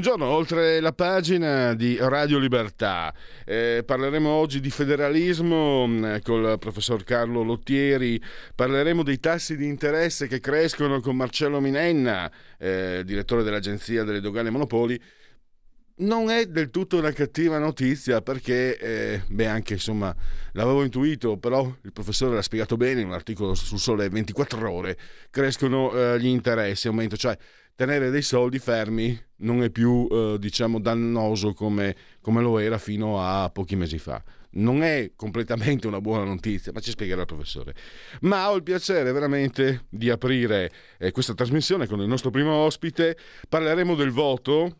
Buongiorno, oltre la pagina di Radio Libertà eh, parleremo oggi di federalismo mm, col professor Carlo Lottieri, parleremo dei tassi di interesse che crescono con Marcello Minenna, eh, direttore dell'Agenzia delle Dogane Monopoli. Non è del tutto una cattiva notizia perché, eh, beh, anche insomma, l'avevo intuito, però il professore l'ha spiegato bene in un articolo sul Sole 24 ore, crescono eh, gli interessi, aumento, cioè tenere dei soldi fermi non è più eh, diciamo dannoso come, come, lo era fino a pochi mesi fa. Non è completamente una buona notizia, ma ci spiegherà il professore. Ma ho il piacere veramente di aprire eh, questa trasmissione con il nostro primo ospite. Parleremo del voto,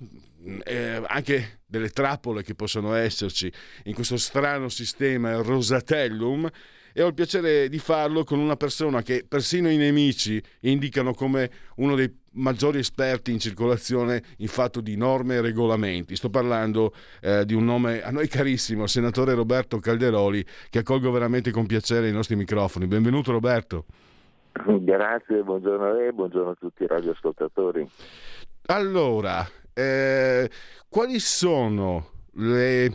eh, anche delle trappole che possono esserci in questo strano sistema Rosatellum e ho il piacere di farlo con una persona che persino i nemici indicano come uno dei maggiori esperti in circolazione in fatto di norme e regolamenti. Sto parlando eh, di un nome a noi carissimo, il senatore Roberto Calderoli, che accolgo veramente con piacere i nostri microfoni. Benvenuto Roberto. Grazie, buongiorno a lei, buongiorno a tutti i radioascoltatori. Allora, eh, quali sono le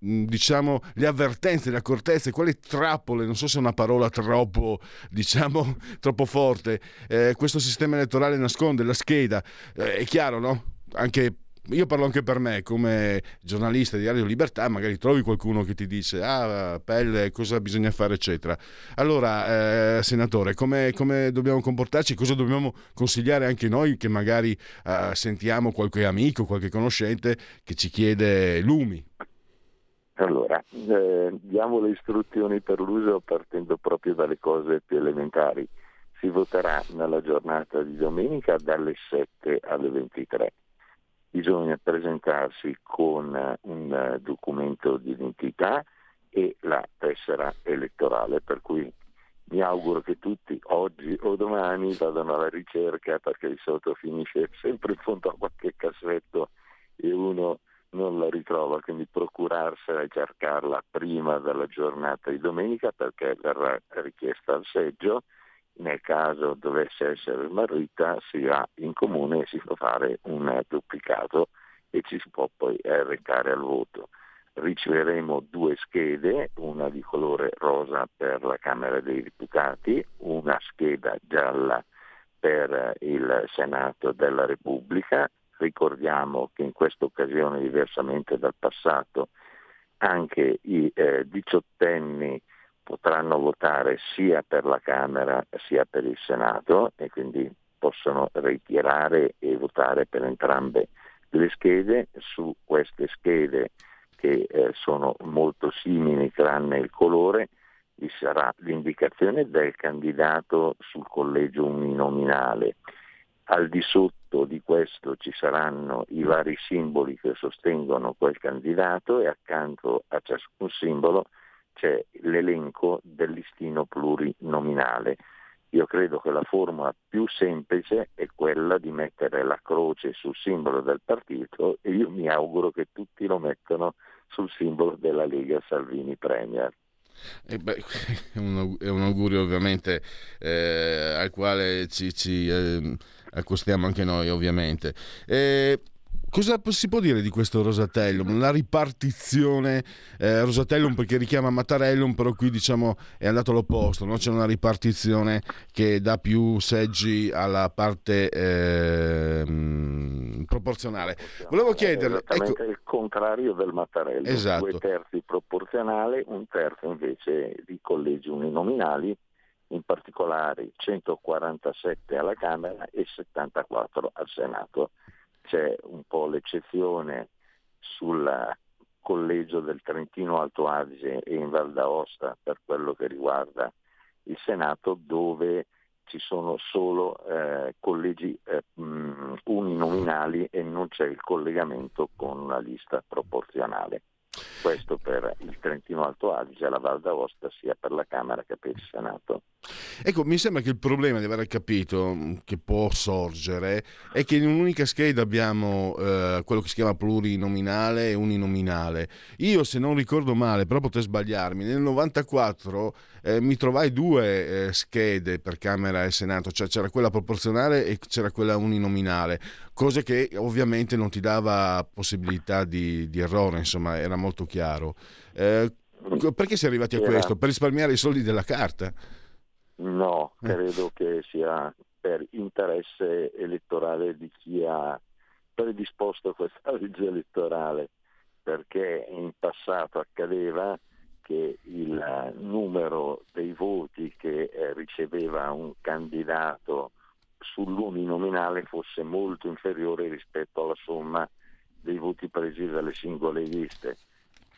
diciamo, le avvertenze, le accortezze, quali trappole, non so se è una parola troppo, diciamo, troppo forte, eh, questo sistema elettorale nasconde, la scheda, eh, è chiaro, no? Anche io parlo anche per me come giornalista di Radio Libertà, magari trovi qualcuno che ti dice ah pelle, cosa bisogna fare eccetera. Allora, eh, senatore, come, come, dobbiamo comportarci? Cosa dobbiamo consigliare anche noi che magari eh, sentiamo qualche amico, qualche conoscente che ci chiede lumi? Allora, eh, diamo le istruzioni per l'uso partendo proprio dalle cose più elementari. Si voterà nella giornata di domenica dalle 7 alle 23. Bisogna presentarsi con un documento di identità e la tessera elettorale, per cui mi auguro che tutti oggi o domani vadano alla ricerca perché di solito finisce sempre in fondo a qualche cassetto e uno non la ritrova, quindi procurarsela e cercarla prima della giornata di domenica perché verrà richiesta al seggio. Nel caso dovesse essere smarrita si va in comune e si fa fare un duplicato e ci si può poi recare al voto. Riceveremo due schede, una di colore rosa per la Camera dei Deputati, una scheda gialla per il Senato della Repubblica Ricordiamo che in questa occasione, diversamente dal passato, anche i eh, diciottenni potranno votare sia per la Camera sia per il Senato e quindi possono ritirare e votare per entrambe le schede. Su queste schede che eh, sono molto simili tranne il colore, vi sarà l'indicazione del candidato sul collegio uninominale al di sotto di questo ci saranno i vari simboli che sostengono quel candidato e accanto a ciascun simbolo c'è l'elenco del listino plurinominale. Io credo che la formula più semplice è quella di mettere la croce sul simbolo del partito e io mi auguro che tutti lo mettano sul simbolo della Lega Salvini Premier. Eh beh, è, un, augurio ovviamente eh, al quale ci, ci eh, accostiamo anche noi ovviamente. Eh, Cosa si può dire di questo Rosatellum? La ripartizione, eh, Rosatellum perché richiama Mattarellum, però qui diciamo è andato all'opposto, no? c'è una ripartizione che dà più seggi alla parte eh, proporzionale. Volevo chiederle... È ecco, il contrario del Mattarellum, esatto. due terzi proporzionale, un terzo invece di collegi uninominali, in particolare 147 alla Camera e 74 al Senato c'è un po' l'eccezione sulla collegio del Trentino Alto Adige e in Val d'Aosta per quello che riguarda il Senato dove ci sono solo eh, collegi eh, uninominali e non c'è il collegamento con una lista proporzionale. Questo per il Trentino Alto Adige la Val d'Aosta sia per la Camera che per il Senato. Ecco, mi sembra che il problema di aver capito mm, che può sorgere è che in un'unica scheda abbiamo eh, quello che si chiama plurinominale e uninominale. Io, se non ricordo male, però potrei sbagliarmi, nel 94 eh, mi trovai due eh, schede per Camera e Senato, cioè c'era quella proporzionale e c'era quella uninominale, cose che ovviamente non ti dava possibilità di, di errore, insomma, era molto chiaro. Eh, perché si è arrivati a questo? Per risparmiare i soldi della carta? No, eh. credo che sia per interesse elettorale di chi ha predisposto questa legge elettorale, perché in passato accadeva che il numero dei voti che eh, riceveva un candidato sull'uninominale fosse molto inferiore rispetto alla somma dei voti presi dalle singole liste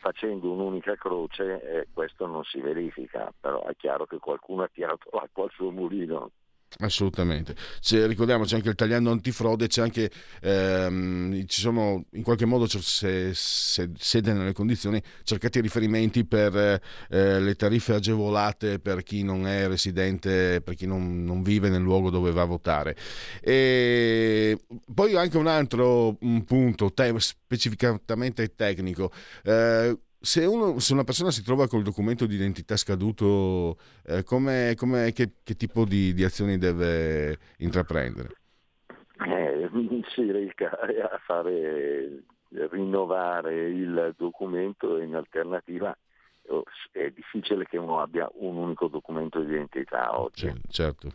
facendo un'unica croce eh, questo non si verifica, però è chiaro che qualcuno ha tirato l'acqua al suo mulino. Assolutamente. C'è, ricordiamoci anche il tagliando antifrode, c'è anche, ehm, ci sono in qualche modo, se, se siete nelle condizioni, cercate riferimenti per eh, le tariffe agevolate per chi non è residente, per chi non, non vive nel luogo dove va a votare. E poi anche un altro un punto te- specificatamente tecnico. Eh, se, uno, se, una persona si trova col documento di identità scaduto, eh, com'è, com'è, che, che, tipo di, di, azioni deve intraprendere? Eh, si reca a fare rinnovare il documento in alternativa oh, è difficile che uno abbia un unico documento di identità oggi. Certo.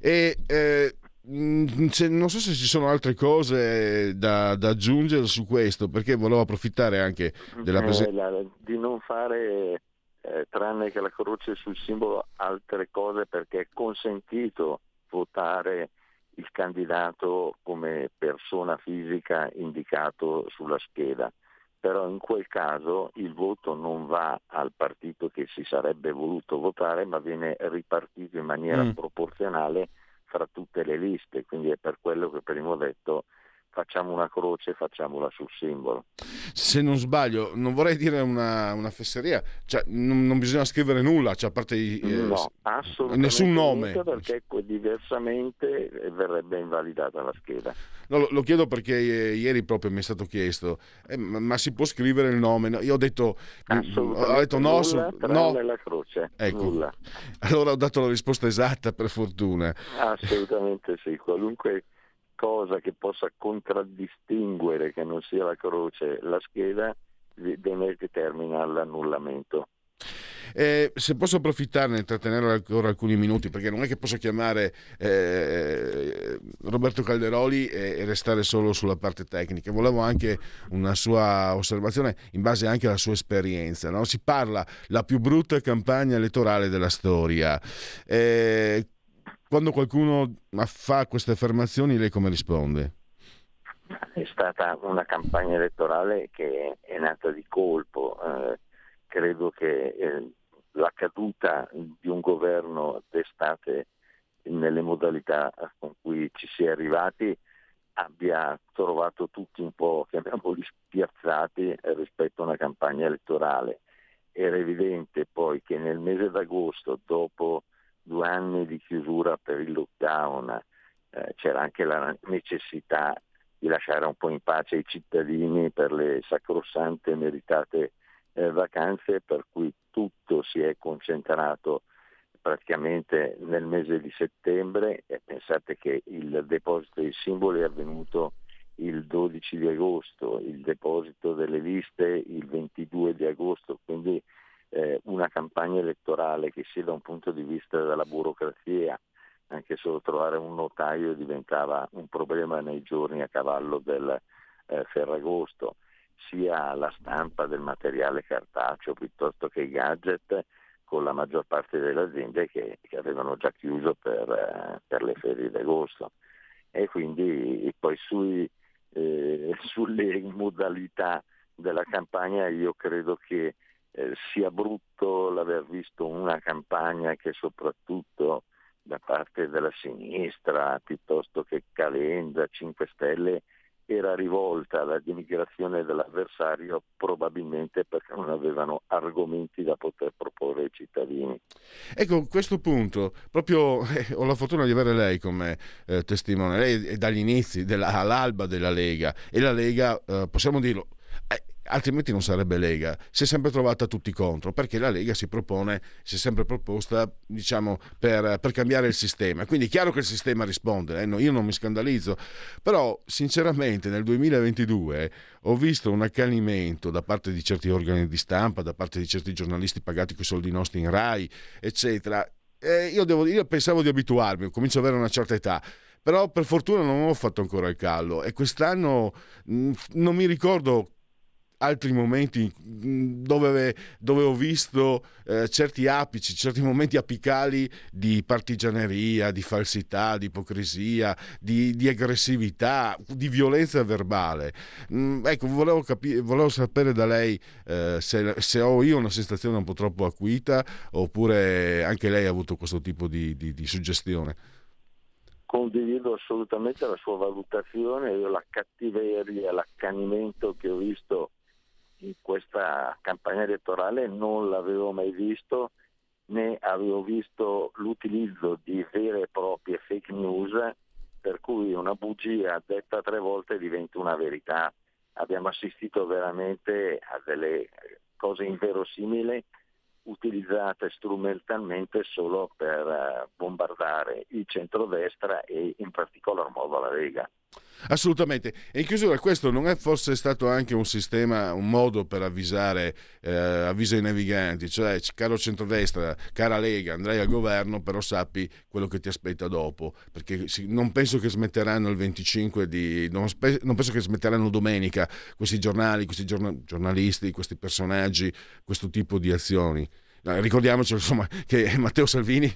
E eh, non so se ci sono altre cose da, da, aggiungere su questo, perché volevo approfittare anche della presenza. Eh, di non fare, eh, tranne che la croce sul simbolo, altre cose perché è consentito votare il candidato come persona fisica indicato sulla scheda. Però in quel caso il voto non va al partito che si sarebbe voluto votare, ma viene ripartito in maniera mm. proporzionale tra tutte le liste, quindi è per quello che prima ho detto facciamo una croce facciamola sul simbolo. Se non sbaglio, non vorrei dire una, una fesseria, cioè, non, non, bisogna scrivere nulla, cioè, a parte i, eh, no, nessun nome. Perché diversamente verrebbe invalidata la scheda. No, lo, lo, chiedo perché eh, ieri proprio mi è stato chiesto, eh, ma, ma, si può scrivere il nome? No, io ho detto, ho detto no, su, no. la croce. Ecco. Nulla. Allora ho dato la risposta esatta per fortuna. Assolutamente sì, qualunque cosa che possa contraddistinguere che non sia la croce la scheda determina l'annullamento. Eh, se posso approfittarne e trattenere ancora alcuni minuti, perché non è che posso chiamare eh, Roberto Calderoli e, e, restare solo sulla parte tecnica, volevo anche una sua osservazione in base anche alla sua esperienza. No? Si parla la più brutta campagna elettorale della storia. Eh, quando qualcuno fa queste affermazioni, lei come risponde? È stata una campagna elettorale che è nata di colpo. Eh, credo che eh, la caduta di un governo d'estate nelle modalità con cui ci si è arrivati abbia trovato tutti un po', chiamiamoli spiazzati rispetto a una campagna elettorale. Era evidente poi che nel mese d'agosto, dopo due anni di chiusura per il lockdown, eh, c'era anche la necessità di lasciare un po' in pace i cittadini per le sacrosante e meritate eh, vacanze, per cui tutto si è concentrato praticamente nel mese di settembre. E pensate che il deposito dei simboli è avvenuto il 12 di agosto, il deposito delle liste il 22 di agosto, quindi eh, una campagna elettorale che sia da un punto di vista della burocrazia, anche solo trovare un notaio diventava un problema nei giorni a cavallo del eh, Ferragosto, sia la stampa del materiale cartaceo piuttosto che i gadget con la maggior parte delle aziende che, che avevano già chiuso per, eh, per, le ferie d'agosto. E quindi poi sui, eh, sulle modalità della campagna io credo che eh, sia brutto l'aver visto una campagna che soprattutto da parte della sinistra, piuttosto che Calenda, 5 Stelle, era rivolta alla denigrazione dell'avversario probabilmente perché non avevano argomenti da poter proporre ai cittadini. Ecco, a questo punto, proprio eh, ho la fortuna di avere lei come eh, testimone, lei è dagli inizi, della, all'alba della Lega e la Lega, eh, possiamo dirlo, altrimenti non sarebbe Lega, si è sempre trovata tutti contro, perché la Lega si propone, si è sempre proposta diciamo, per, per cambiare il sistema. Quindi è chiaro che il sistema risponde, eh? no, io non mi scandalizzo, però sinceramente nel 2022 ho visto un accanimento da parte di certi organi di stampa, da parte di certi giornalisti pagati con i soldi nostri in RAI, eccetera. Eh, io, devo, io pensavo di abituarmi, comincio ad avere una certa età però per fortuna non ho fatto ancora il callo e quest'anno mh, non mi ricordo altri momenti dove, dove ho visto eh, certi apici, certi momenti apicali di partigianeria, di falsità, di ipocrisia, di, di aggressività, di violenza verbale. Mm, ecco, volevo, capi- volevo, sapere da lei eh, se, se, ho io una sensazione un po' troppo acuita oppure anche lei ha avuto questo tipo di, di, di suggestione condivido assolutamente la sua valutazione, io la cattiveria, l'accanimento che ho visto questa campagna elettorale non l'avevo mai visto né avevo visto l'utilizzo di vere e proprie fake news per cui una bugia detta tre volte diventa una verità. Abbiamo assistito veramente a delle cose inverosimili utilizzate strumentalmente solo per eh, bombardare il centrodestra e in particolar modo la Lega. Assolutamente. E in chiusura, questo non è forse stato anche un sistema, un modo per avvisare, eh, avviso ai naviganti, cioè caro centrodestra, cara Lega, andrai al governo, però sappi quello che ti aspetta dopo, perché non penso che smetteranno il 25 di... non, spe, non penso che smetteranno domenica questi giornali, questi giornalisti, questi personaggi, questo tipo di azioni. Ricordiamoci insomma, che Matteo Salvini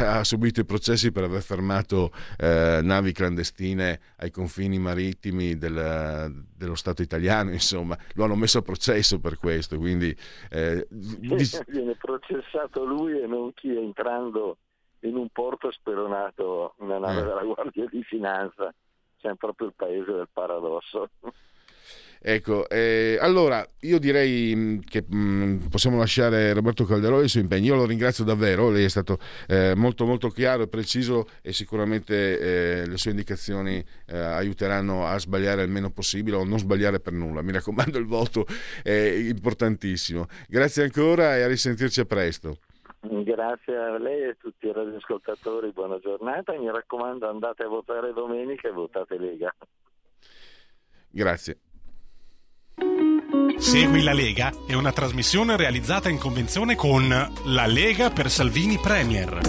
ha subito i processi per aver fermato eh, navi clandestine ai confini marittimi del, dello Stato italiano, insomma, lo hanno messo a processo per questo. Quindi, eh, dis- viene processato lui e non chi entrando in un porto speronato una nave eh. della Guardia di Finanza. Siamo proprio il paese del paradosso. Ecco, eh, allora io direi mm, che mh, mm, possiamo lasciare Roberto Calderoli e i suoi impegni. Io lo ringrazio davvero, lei è stato eh, molto molto chiaro e preciso e sicuramente eh, le sue indicazioni eh, aiuteranno a sbagliare il meno possibile o non sbagliare per nulla. Mi raccomando, il voto è importantissimo. Grazie ancora e a risentirci a presto. Grazie a lei e a tutti i radioascoltatori, buona giornata. Mi raccomando andate a votare domenica e votate Lega. Grazie. Segui la Lega è una trasmissione realizzata in convenzione con La Lega per Salvini Premier.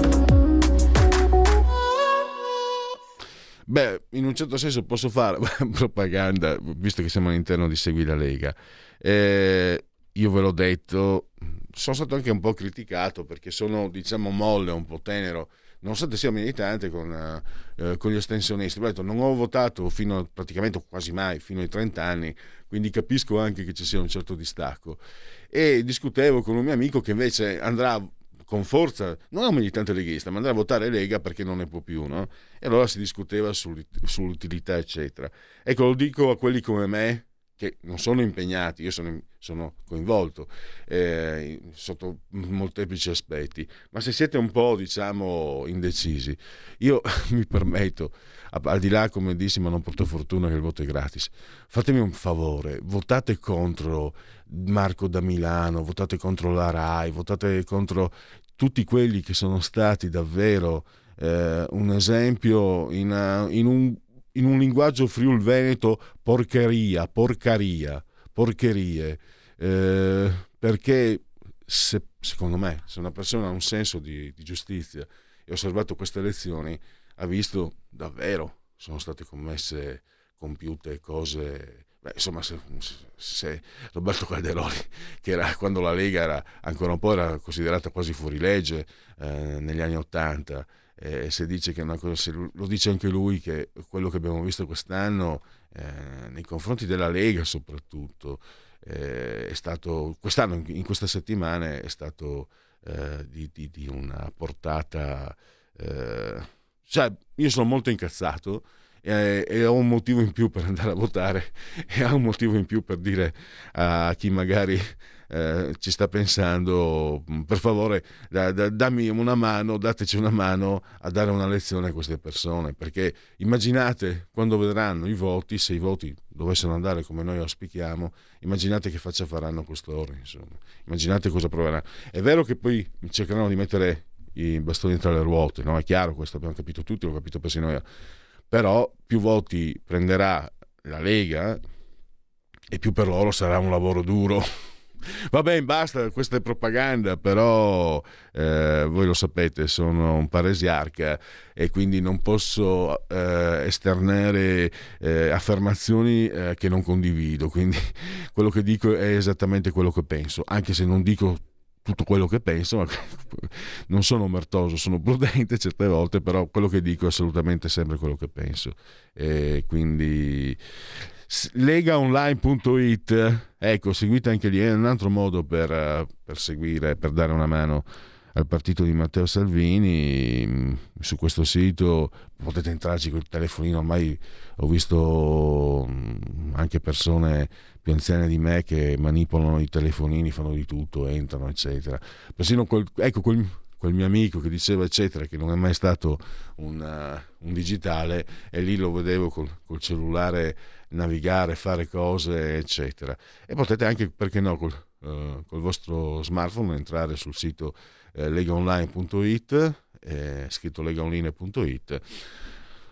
Beh, in un certo senso posso fare propaganda, visto che siamo all'interno di Segui la Lega. Eh, io ve l'ho detto, sono stato anche un po' criticato perché sono, diciamo, molle, un po' tenero nonostante sia militante con, eh, con gli estensionisti. Ho detto, non ho votato fino a, praticamente quasi mai, fino ai 30 anni, quindi capisco anche che ci sia un certo distacco. E discutevo con un mio amico che invece andrà con forza, non è un militante leghista, ma andrà a votare Lega perché non ne può più, no? E allora si discuteva sull'utilità, eccetera. Ecco, lo dico a quelli come me, che non sono impegnati, io sono, sono coinvolto eh, sotto molteplici aspetti, ma se siete un po' diciamo indecisi, io mi permetto, al di là come dissi, ma non porto fortuna che il voto è gratis, fatemi un favore, votate contro Marco da Milano, votate contro la RAI, votate contro tutti quelli che sono stati davvero eh, un esempio in, in un in un linguaggio friul veneto porcheria, porcaria, porcherie, eh, perché se, secondo me se una persona ha un senso di, di giustizia e ha osservato queste elezioni ha visto davvero sono state commesse compiute cose Beh, insomma, se, se, Roberto Calderoli, che era quando la Lega era ancora un po' era considerata quasi fuorilegge eh, negli anni Ottanta, eh, se dice che una cosa, lo dice anche lui che quello che abbiamo visto quest'anno eh, nei confronti della Lega soprattutto eh, è stato, quest'anno, in queste settimane, è stato eh, di, di, di, una portata... Eh, cioè, io sono molto incazzato e, e, ho un motivo in più per andare a votare e ho un motivo in più per dire a chi magari eh, ci sta pensando, per favore da, da, dammi una mano, dateci una mano a dare una lezione a queste persone, perché immaginate quando vedranno i voti, se i voti dovessero andare come noi auspichiamo, immaginate che faccia faranno costoro, insomma. immaginate cosa proveranno. È vero che poi cercheranno di mettere i bastoni tra le ruote, no? è chiaro questo, abbiamo capito tutti, l'ho capito persino io, però più voti prenderà la Lega e più per loro sarà un lavoro duro Va bene, basta, questa è propaganda, però eh, voi lo sapete, sono un paresiarca e quindi non posso eh, esternare eh, affermazioni eh, che non condivido, quindi quello che dico è esattamente quello che penso, anche se non dico tutto quello che penso, ma non sono omertoso, sono prudente certe volte, però quello che dico è assolutamente sempre quello che penso. E quindi legaonline.it ecco seguite anche lì è un altro modo per, per, seguire per dare una mano al partito di Matteo Salvini. Mm, su questo sito potete entrarci col telefonino ormai ho visto mm, anche persone più anziane di me che manipolano i telefonini fanno di tutto entrano eccetera. Persino quel, ecco quel, quel mio amico che diceva eccetera che non è mai stato un, uh, un digitale e lì lo vedevo col, col cellulare navigare, fare cose, eccetera. E potete anche, perché no, col, uh, col vostro smartphone entrare sul sito eh, legaonline.it, eh, scritto legaonline.it.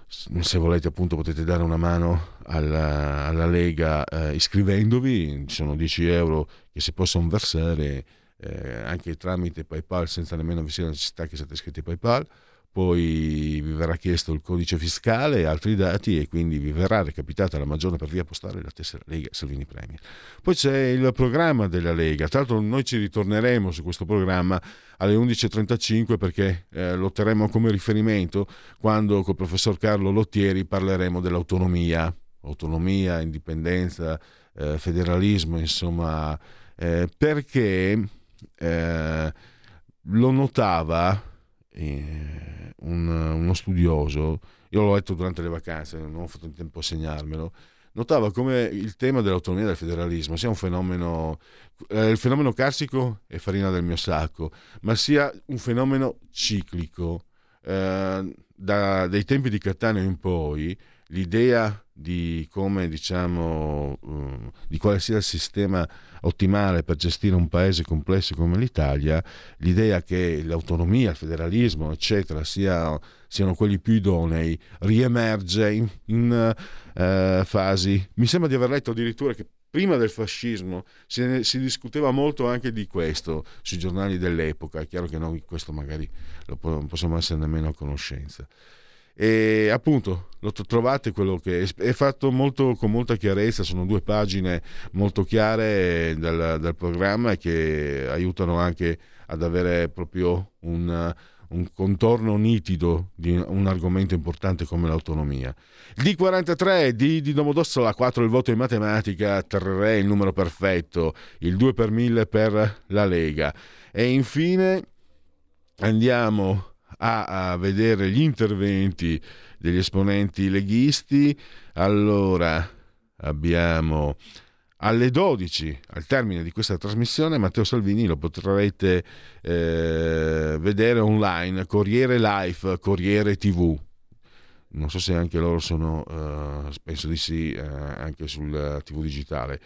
Se volete appunto potete dare una mano alla, alla Lega eh, iscrivendovi, ci sono 10 euro che si possono versare eh, anche tramite PayPal senza nemmeno vi sia la necessità che siate iscritti a PayPal. Poi vi verrà chiesto il codice fiscale e altri dati e quindi vi verrà recapitata la maggiore per via postale la tessera Lega Salvini Premier. Poi c'è il programma della Lega, tra l'altro noi ci ritorneremo su questo programma alle 11.35 perché eh, lo terremo come riferimento quando col professor Carlo Lottieri parleremo dell'autonomia, autonomia, indipendenza, eh, federalismo, insomma, eh, perché eh, lo notava eh, un, uno studioso, io l'ho letto durante le vacanze, non ho fatto in tempo a segnarmelo, notava come il tema dell'autonomia e del federalismo sia un fenomeno, eh, il fenomeno carsico è farina del mio sacco, ma sia un fenomeno ciclico. Eh, da, dai tempi di Cattaneo in poi l'idea di come diciamo um, di quale sia il sistema ottimale per gestire un paese complesso come l'Italia, l'idea che l'autonomia, il federalismo, eccetera, sia, siano quelli più idonei, riemerge in, in uh, fasi. Mi sembra di aver letto addirittura che prima del fascismo si, si, discuteva molto anche di questo sui giornali dell'epoca. È chiaro che noi questo magari non possiamo essere nemmeno a conoscenza e appunto lo trovate quello che è fatto molto, con molta chiarezza sono due pagine molto chiare dal, dal programma che aiutano anche ad avere proprio un, un contorno nitido di un argomento importante come l'autonomia. Il D43, D di Domodossola, 4 il voto in matematica, 3 il numero perfetto, il 2 per 1000 per la Lega. E infine andiamo a, a vedere gli interventi degli esponenti leghisti. Allora, abbiamo alle 12, al termine di questa trasmissione, Matteo Salvini lo potrete eh, vedere online, Corriere Live, Corriere TV. Non so se anche loro sono, eh, penso di sì, eh, anche sul TV digitale.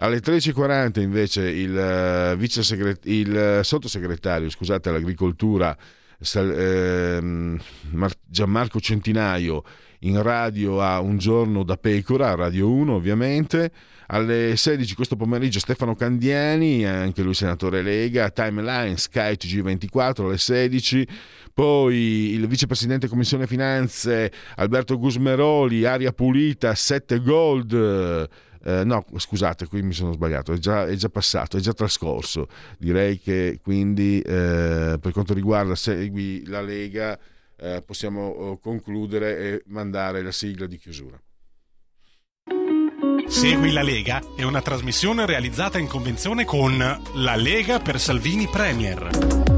Alle 13.40 invece il, uh, il sottosegretario scusate, all'agricoltura Gianmarco Centinaio in radio a Un giorno da pecora, Radio 1 ovviamente. Alle 16 questo pomeriggio Stefano Candiani, anche lui senatore Lega, Timeline, Sky TG24 alle 16. Poi il vicepresidente Commissione Finanze Alberto Gusmeroli, aria pulita, 7 gold eh, no, scusate, qui mi sono sbagliato, è già, è già, passato, è già trascorso. Direi che quindi eh, per quanto riguarda Segui la Lega eh, possiamo oh, concludere e mandare la sigla di chiusura. Segui la Lega è una trasmissione realizzata in convenzione con La Lega per Salvini Premier.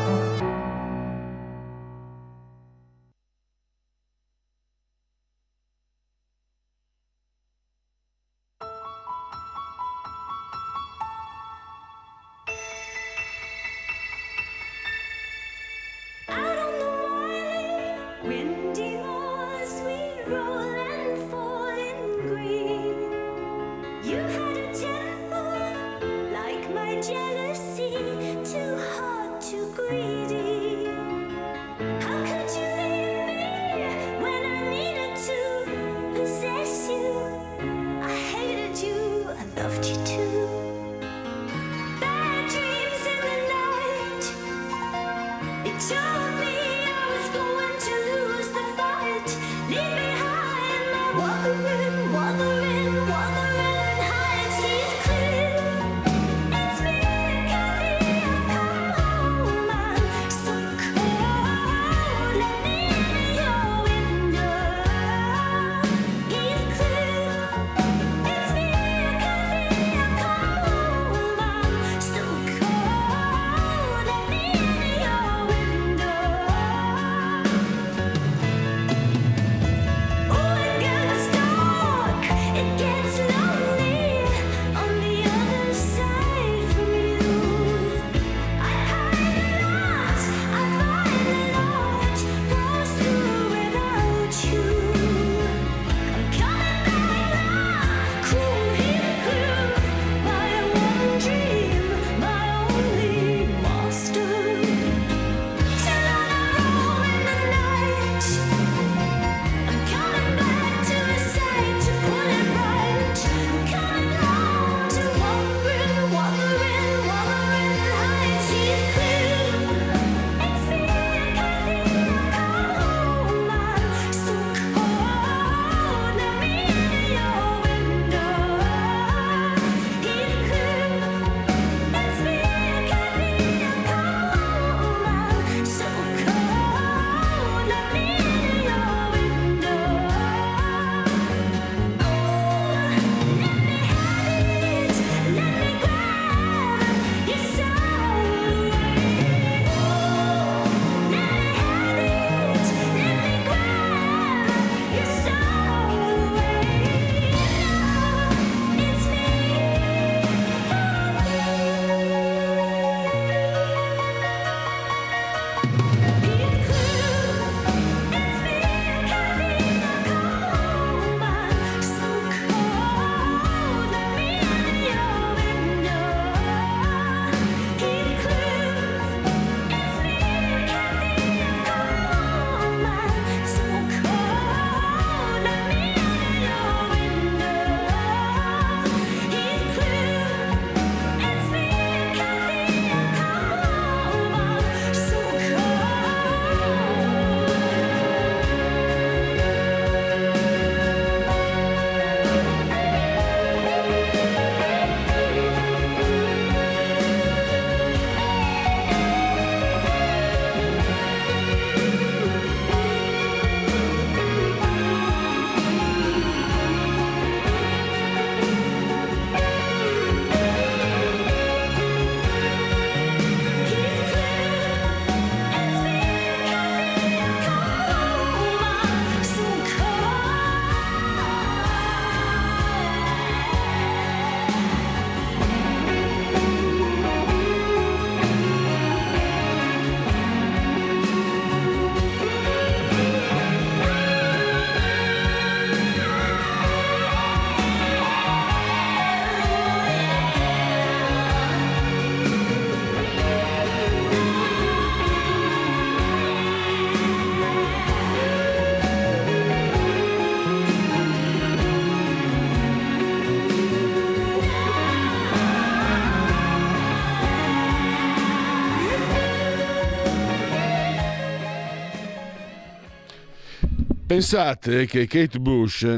Pensate che Kate Bush, eh,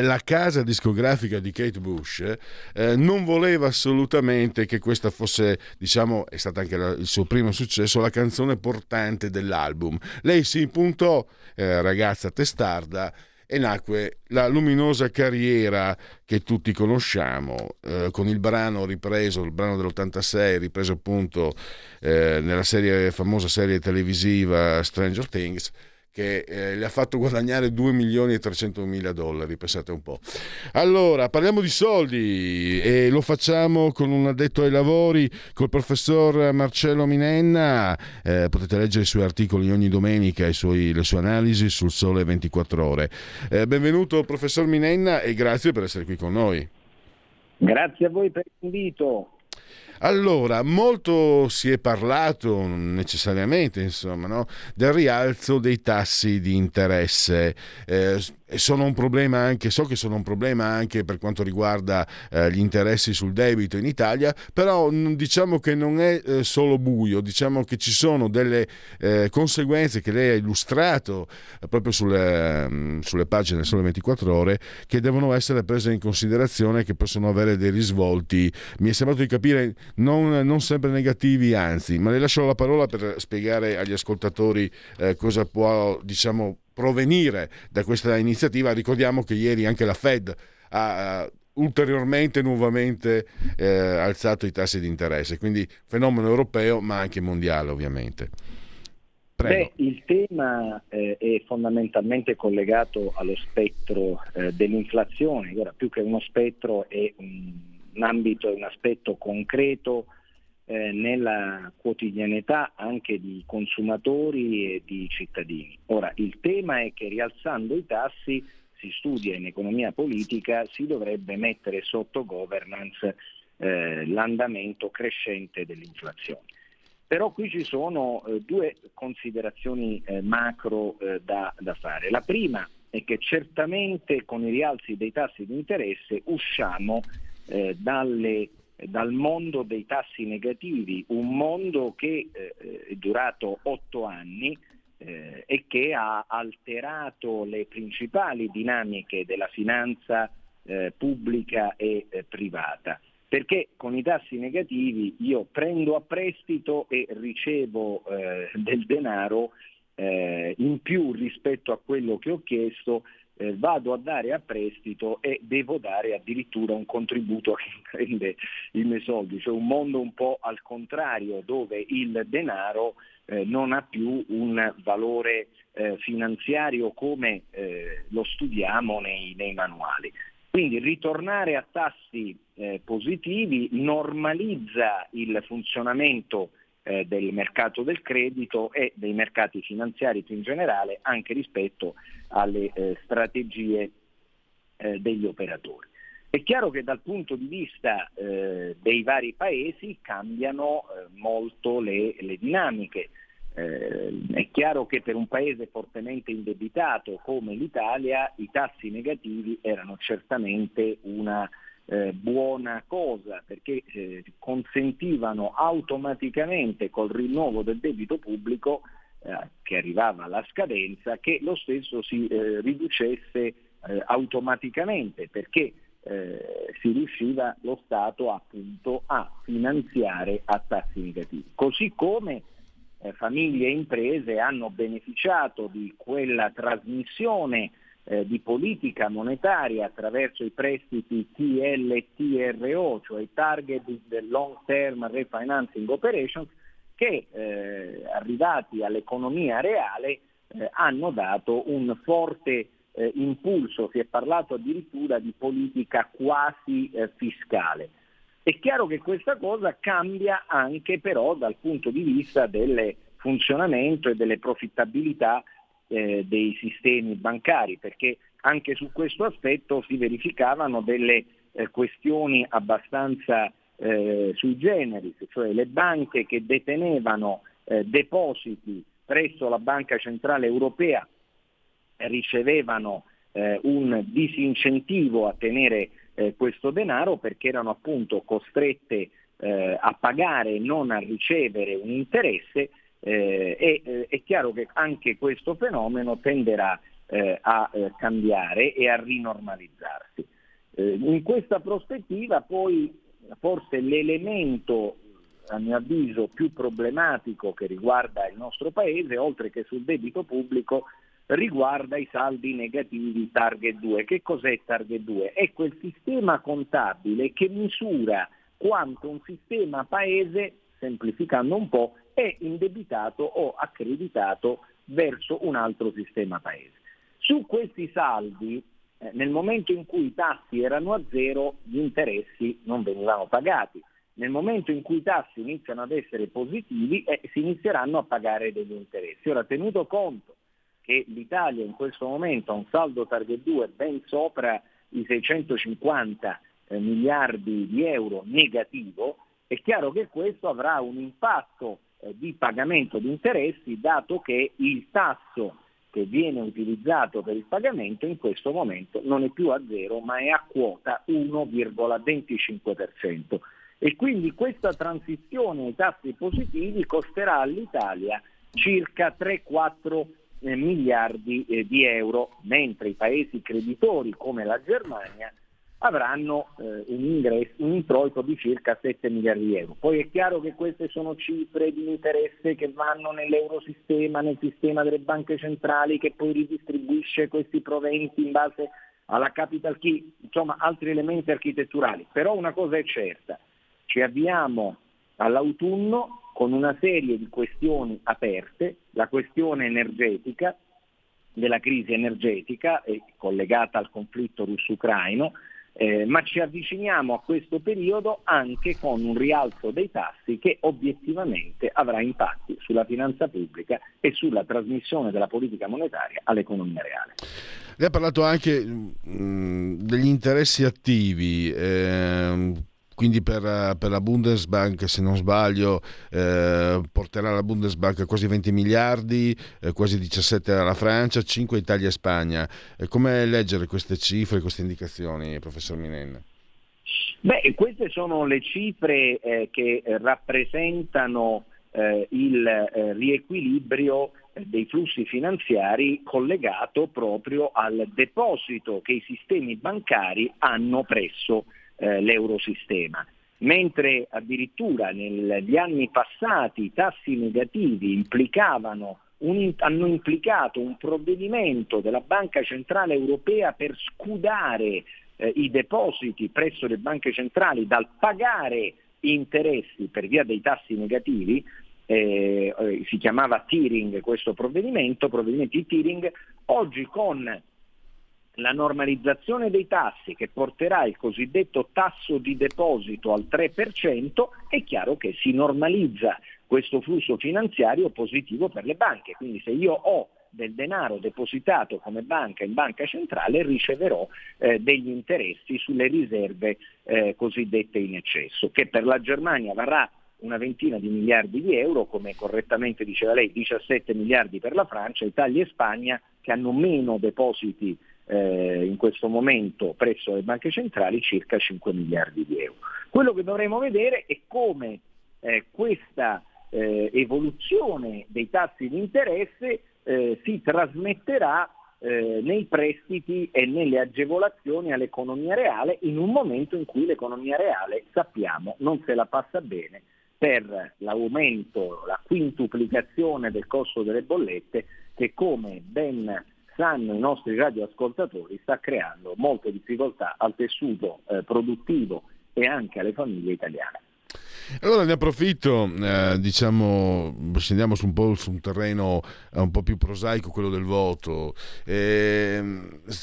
la casa discografica di Kate Bush, eh, non voleva assolutamente che questa fosse, diciamo, è stato anche il suo primo successo, la canzone portante dell'album. Lei si impuntò, eh, ragazza testarda, e nacque la luminosa carriera che tutti conosciamo, eh, con il brano ripreso, il brano dell'86, ripreso appunto eh, nella serie, famosa serie televisiva Stranger Things che eh, le ha fatto guadagnare 2 milioni e 300 mila dollari, pensate un po'. Allora, parliamo di soldi e lo facciamo con un addetto ai lavori, col professor Marcello Minenna, eh, potete leggere i suoi articoli ogni domenica e le sue analisi sul Sole 24 Ore. Eh, benvenuto professor Minenna e grazie per essere qui con noi. Grazie a voi per l'invito. Allora, molto si è parlato necessariamente insomma, no? del rialzo dei tassi di interesse. Eh, sono un problema anche, so che sono un problema anche per quanto riguarda eh, gli interessi sul debito in Italia, però diciamo che non è eh, solo buio, diciamo che ci sono delle eh, conseguenze che lei ha illustrato eh, proprio sulle, mm, sulle pagine Sole 24 Ore che devono essere prese in considerazione, che possono avere dei risvolti, mi è sembrato di capire, non, non sempre negativi, anzi, ma le lascio la parola per spiegare agli ascoltatori eh, cosa può, diciamo, provenire da questa iniziativa. Ricordiamo che ieri anche la Fed ha ulteriormente nuovamente eh, alzato i tassi di interesse, quindi fenomeno europeo ma anche mondiale ovviamente. Beh, il tema eh, è fondamentalmente collegato allo spettro eh, dell'inflazione, ora più che uno spettro è un, un ambito, un aspetto concreto eh, nella quotidianità anche di consumatori e di cittadini. Ora, il tema è che rialzando i tassi, si studia in economia politica, si dovrebbe mettere sotto governance eh, l'andamento crescente dell'inflazione. Però qui ci sono eh, due considerazioni eh, macro eh, da, da fare. La prima è che certamente con i rialzi dei tassi di interesse usciamo eh, dalle dal mondo dei tassi negativi, un mondo che eh, è durato otto anni eh, e che ha alterato le principali dinamiche della finanza eh, pubblica e eh, privata. Perché con i tassi negativi io prendo a prestito e ricevo eh, del denaro in più rispetto a quello che ho chiesto eh, vado a dare a prestito e devo dare addirittura un contributo che prende i miei soldi, cioè un mondo un po' al contrario dove il denaro eh, non ha più un valore eh, finanziario come eh, lo studiamo nei, nei, manuali. Quindi ritornare a tassi eh, positivi normalizza il funzionamento eh, del mercato del credito e dei mercati finanziari più in generale anche rispetto alle eh, strategie eh, degli operatori. È chiaro che dal punto di vista eh, dei vari paesi cambiano eh, molto le, le dinamiche. Eh, è chiaro che per un paese fortemente indebitato come l'Italia i tassi negativi erano certamente una eh, buona cosa perché eh, consentivano automaticamente col rinnovo del debito pubblico eh, che arrivava alla scadenza che lo stesso si eh, riducesse eh, automaticamente perché si riusciva lo Stato appunto a finanziare a tassi negativi. Così come famiglie e imprese hanno beneficiato di quella trasmissione eh, di politica monetaria attraverso i prestiti TLTRO, cioè i Target Long Term Refinancing Operations, che eh, arrivati all'economia reale eh, hanno dato un forte eh, impulso, si è parlato addirittura di politica quasi eh, fiscale. È chiaro che questa cosa cambia anche però dal punto di vista del funzionamento e delle profittabilità eh, dei sistemi bancari, perché anche su questo aspetto si verificavano delle eh, questioni abbastanza eh, sui generis, cioè le banche che detenevano eh, depositi presso la Banca Centrale Europea ricevevano eh, un disincentivo a tenere eh, questo denaro perché erano appunto costrette a pagare e non a ricevere un interesse eh, e eh, è chiaro che anche questo fenomeno tenderà eh, a eh, cambiare e a rinormalizzarsi. Eh, in questa prospettiva poi forse l'elemento a mio avviso più problematico che riguarda il nostro Paese, oltre che sul debito pubblico, riguarda i saldi negativi Target 2. Che cos'è Target 2? È quel sistema contabile che misura quanto un sistema paese, semplificando un po', è indebitato o accreditato verso un altro sistema paese. Su questi saldi, eh, nel momento in cui i tassi erano a zero, gli interessi non venivano pagati. Nel momento in cui i tassi iniziano ad essere positivi, eh, si inizieranno a pagare degli interessi. Ora, tenuto conto che l'Italia in questo momento ha un saldo target 2 ben sopra i 650 eh, miliardi di euro negativo, è chiaro che questo avrà un impatto di pagamento di interessi dato che il tasso che viene utilizzato per il pagamento in questo momento non è più a zero ma è a quota 1,25% e quindi questa transizione ai tassi positivi costerà all'Italia circa 3-4 eh, miliardi eh, di euro, mentre i paesi creditori come la Germania avranno eh, un, ingresso, un introito di circa 7 miliardi di euro. Poi è chiaro che queste sono cifre di interesse che vanno nell'eurosistema, nel sistema delle banche centrali che poi ridistribuisce questi proventi in base alla capital key, insomma altri elementi architetturali. Però una cosa è certa, ci avviamo all'autunno con una serie di questioni aperte, la questione energetica, della crisi energetica collegata al conflitto russo-ucraino, eh, ma ci avviciniamo a questo periodo anche con un rialzo dei tassi che obiettivamente avrà impatti sulla finanza pubblica e sulla trasmissione della politica monetaria all'economia reale. Lei ha parlato anche mh, mm, degli interessi attivi. Eh, quindi per, per, la Bundesbank, se non sbaglio, eh, porterà la Bundesbank quasi 20 miliardi, eh, quasi 17 alla Francia, 5 Italia e Spagna. Eh, come leggere queste cifre, queste indicazioni, professor Minenna? Beh, queste sono le cifre eh, che rappresentano eh, il eh, riequilibrio dei flussi finanziari collegato proprio al deposito che i sistemi bancari hanno presso eh, l'eurosistema. Mentre addirittura negli anni passati i tassi negativi un, hanno implicato un provvedimento della Banca Centrale Europea per scudare eh, i depositi presso le banche centrali dal pagare interessi per via dei tassi negativi, eh, eh, si chiamava tearing questo provvedimento, provvedimento di tearing, oggi con la normalizzazione dei tassi che porterà il cosiddetto tasso di deposito al 3%, è chiaro che si normalizza questo flusso finanziario positivo per le banche. Quindi se io ho del denaro depositato come banca in banca centrale riceverò eh, degli interessi sulle riserve eh, cosiddette in eccesso, che per la Germania varrà una ventina di miliardi di euro, come correttamente diceva lei, 17 miliardi per la Francia, Italia e Spagna che hanno meno depositi eh, in questo momento presso le banche centrali circa 5 miliardi di euro. Quello che dovremo vedere è come eh, questa eh, evoluzione dei tassi di interesse eh, si trasmetterà eh, nei prestiti e nelle agevolazioni all'economia reale in un momento in cui l'economia reale, sappiamo, non se la passa bene per l'aumento, la quintuplicazione del costo delle bollette che come ben sanno i nostri radioascoltatori sta creando molte difficoltà al tessuto eh, produttivo e anche alle famiglie italiane. Allora ne approfitto, eh, diciamo, scendiamo su un po' su un terreno eh, un po' più prosaico, quello del voto. Eh,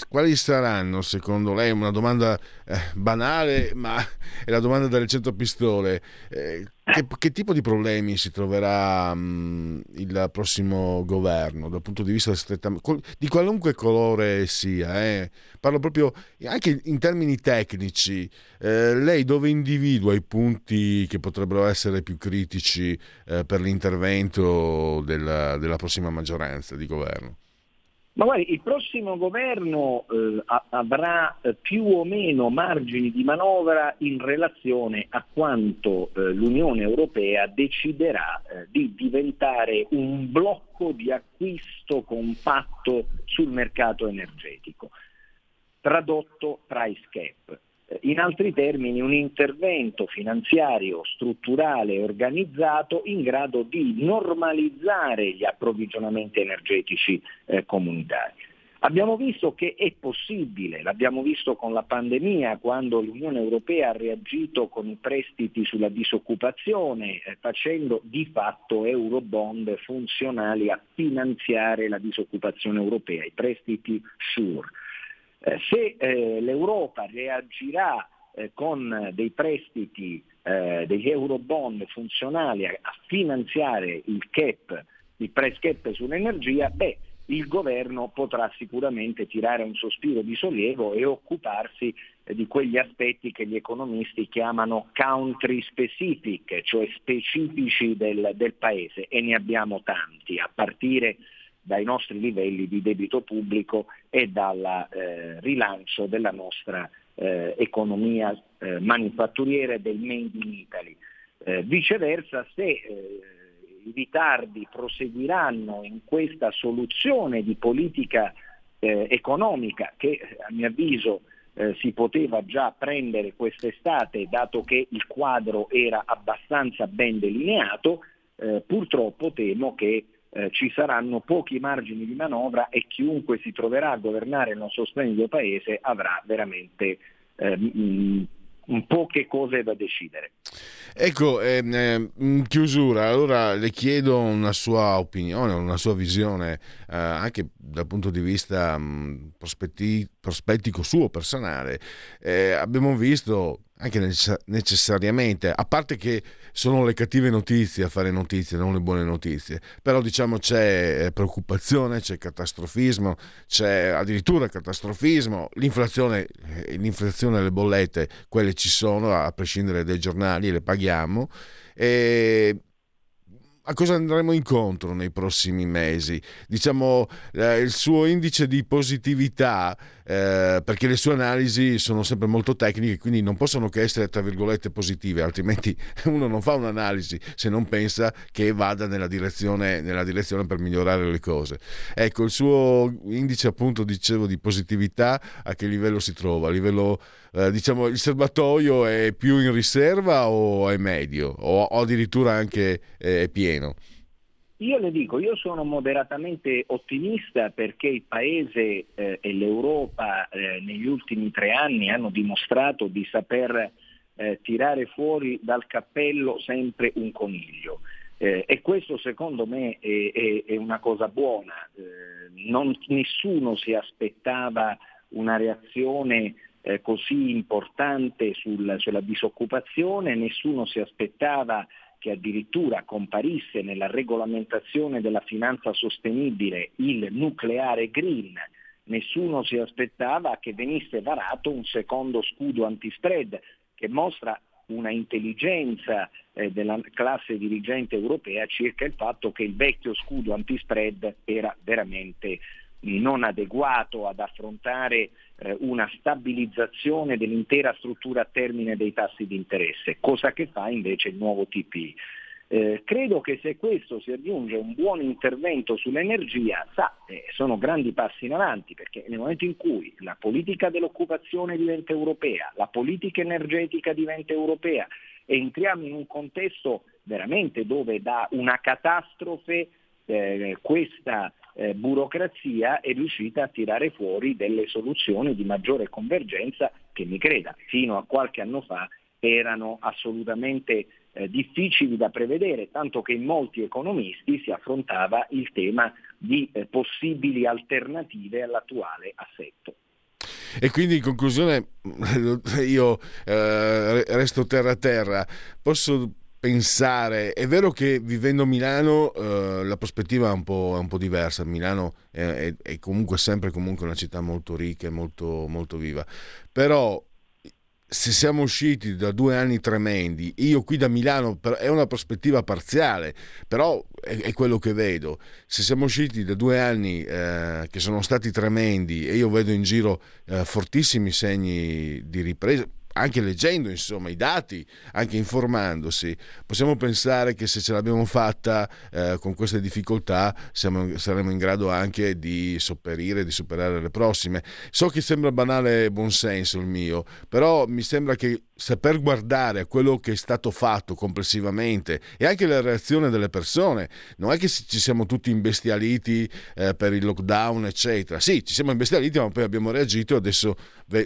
quali saranno, secondo lei, una domanda eh, banale, ma è la domanda delle 100 pistole, eh, che, che, tipo di problemi si troverà mh, il prossimo governo dal punto di vista di qualunque colore sia? Eh? Parlo proprio anche in termini tecnici. Eh, lei dove individua i punti che potrebbero essere più critici eh, per l'intervento della, della prossima maggioranza di governo? Ma guardi, il prossimo governo eh, avrà eh, più o meno margini di manovra in relazione a quanto eh, l'Unione Europea deciderà eh, di diventare un blocco di acquisto compatto sul mercato energetico, tradotto price cap. Eh, in altri termini un intervento finanziario, strutturale, organizzato in grado di normalizzare gli approvvigionamenti energetici eh, comunitari. Abbiamo visto che è possibile, l'abbiamo visto con la pandemia quando l'Unione Europea ha reagito con i prestiti sulla disoccupazione, eh, facendo di fatto eurobond funzionali a finanziare la disoccupazione europea, i prestiti SURE. Eh, se eh, l'Europa reagirà eh, con dei prestiti, eh, degli eurobond funzionali a, a, finanziare il cap, il price cap sull'energia, beh, il governo potrà sicuramente tirare un sospiro di sollievo e occuparsi eh, di quegli aspetti che gli economisti chiamano country specific, cioè specifici del, del paese, e ne abbiamo tanti, a partire dai nostri livelli di debito pubblico e dal eh, rilancio della nostra eh, economia eh, manifatturiera e del made in Italy. Eh, viceversa, se eh, i ritardi proseguiranno in questa soluzione di politica eh, economica che a mio avviso si poteva già prendere quest'estate dato che il quadro era abbastanza ben delineato, purtroppo temo che eh, ci saranno pochi margini di manovra e chiunque si troverà a governare il nostro splendido paese avrà veramente eh, mh, poche cose da decidere. Ecco, ehm, eh, in chiusura, allora le chiedo una sua opinione, una sua visione, eh, anche dal punto di vista mh, prospetti- prospettico suo personale. Eh, abbiamo visto anche necessariamente, a parte che sono le cattive notizie a fare notizie, non le buone notizie, però diciamo c'è eh, preoccupazione, c'è catastrofismo, c'è addirittura catastrofismo, l'inflazione, eh, l'inflazione le bollette, quelle ci sono, a prescindere dai giornali, le paghiamo. E a cosa andremo incontro nei prossimi mesi? Diciamo eh, il suo indice di positività, eh, perché le sue analisi sono sempre molto tecniche, quindi non possono che essere tra virgolette positive, altrimenti uno non fa un'analisi se non pensa che vada nella direzione, nella direzione per migliorare le cose. Ecco, il suo indice appunto, dicevo, di positività a che livello si trova? A livello, eh, diciamo, il serbatoio è più in riserva o è medio? O, o addirittura anche eh, pieno? Io le dico, io sono moderatamente ottimista perché il Paese eh, e l'Europa eh, negli ultimi tre anni hanno dimostrato di saper eh, tirare fuori dal cappello sempre un coniglio. Eh, e questo secondo me è, è, è una cosa buona. Eh, non, nessuno si aspettava una reazione eh, così importante sul, sulla disoccupazione, nessuno si aspettava che addirittura comparisse nella regolamentazione della finanza sostenibile il nucleare green, nessuno si aspettava che venisse varato un secondo scudo antispread che mostra una intelligenza eh, della classe dirigente europea circa il fatto che il vecchio scudo antispread era veramente non adeguato ad affrontare eh, una stabilizzazione dell'intera struttura a termine dei tassi di interesse, cosa che fa invece il nuovo TPI. Eh, credo che se questo si aggiunge un buon intervento sull'energia, sa, eh, sono grandi passi in avanti, perché nel momento in cui la politica dell'occupazione diventa europea, la politica energetica diventa europea, entriamo in un contesto veramente dove da una catastrofe eh, questa eh, burocrazia è riuscita a tirare fuori delle soluzioni di maggiore convergenza che mi creda fino a qualche anno fa erano assolutamente eh, difficili da prevedere, tanto che in molti economisti si affrontava il tema di eh, possibili alternative all'attuale assetto. E quindi in conclusione io eh, resto terra a terra, posso pensare, è vero che vivendo a Milano eh, la prospettiva è un, po', è un, po', diversa, Milano è, è, è, comunque sempre comunque una città molto ricca e molto, molto viva, però se siamo usciti da due anni tremendi, io qui da Milano è una prospettiva parziale, però è, quello che vedo. Se siamo usciti da due anni eh, che sono stati tremendi e io vedo in giro eh, fortissimi segni di ripresa, anche leggendo insomma, i dati, anche informandosi, possiamo pensare che se ce l'abbiamo fatta eh, con queste difficoltà siamo, saremo in grado anche di sopperire, di superare le prossime. So che sembra banale buonsenso il mio, però mi sembra che saper guardare quello che è stato fatto complessivamente e anche la reazione delle persone, non è che ci siamo tutti imbestialiti eh, per il lockdown, eccetera. Sì, ci siamo imbestialiti, ma poi abbiamo reagito e adesso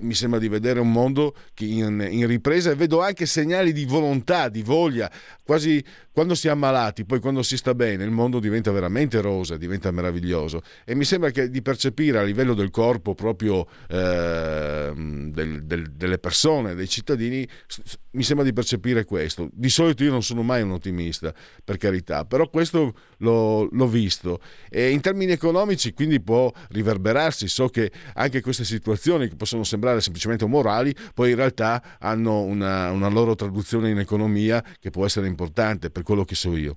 mi sembra di vedere un mondo in, in ripresa e vedo anche segnali di volontà, di voglia, quasi quando si è ammalati, poi quando si sta bene, il mondo diventa veramente rosa, diventa meraviglioso e mi sembra che di percepire a livello del corpo proprio eh, del, del, delle persone, dei cittadini, mi sembra di percepire questo. Di solito io non sono mai un ottimista, per carità, però questo l'ho, l'ho visto e in termini economici quindi può riverberarsi. So che anche queste situazioni che possono sembrare semplicemente morali, poi in realtà hanno una, una loro traduzione in economia che può essere importante per quello che so io.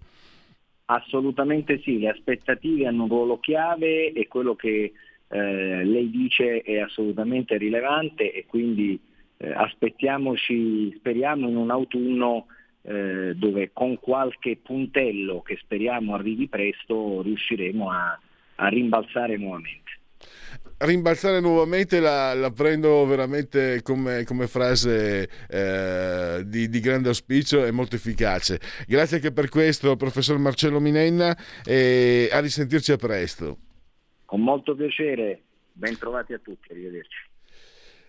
Assolutamente sì, le aspettative hanno un ruolo chiave e quello che eh, lei dice è assolutamente rilevante e quindi eh, aspettiamoci, speriamo in un autunno eh, dove con qualche puntello che speriamo arrivi presto riusciremo a, a rimbalzare nuovamente rimbalzare nuovamente la, la, prendo veramente come, come frase eh, di, di, grande auspicio e molto efficace. Grazie anche per questo, professor Marcello Minenna, e a risentirci a presto. Con molto piacere, ben trovati a tutti, arrivederci.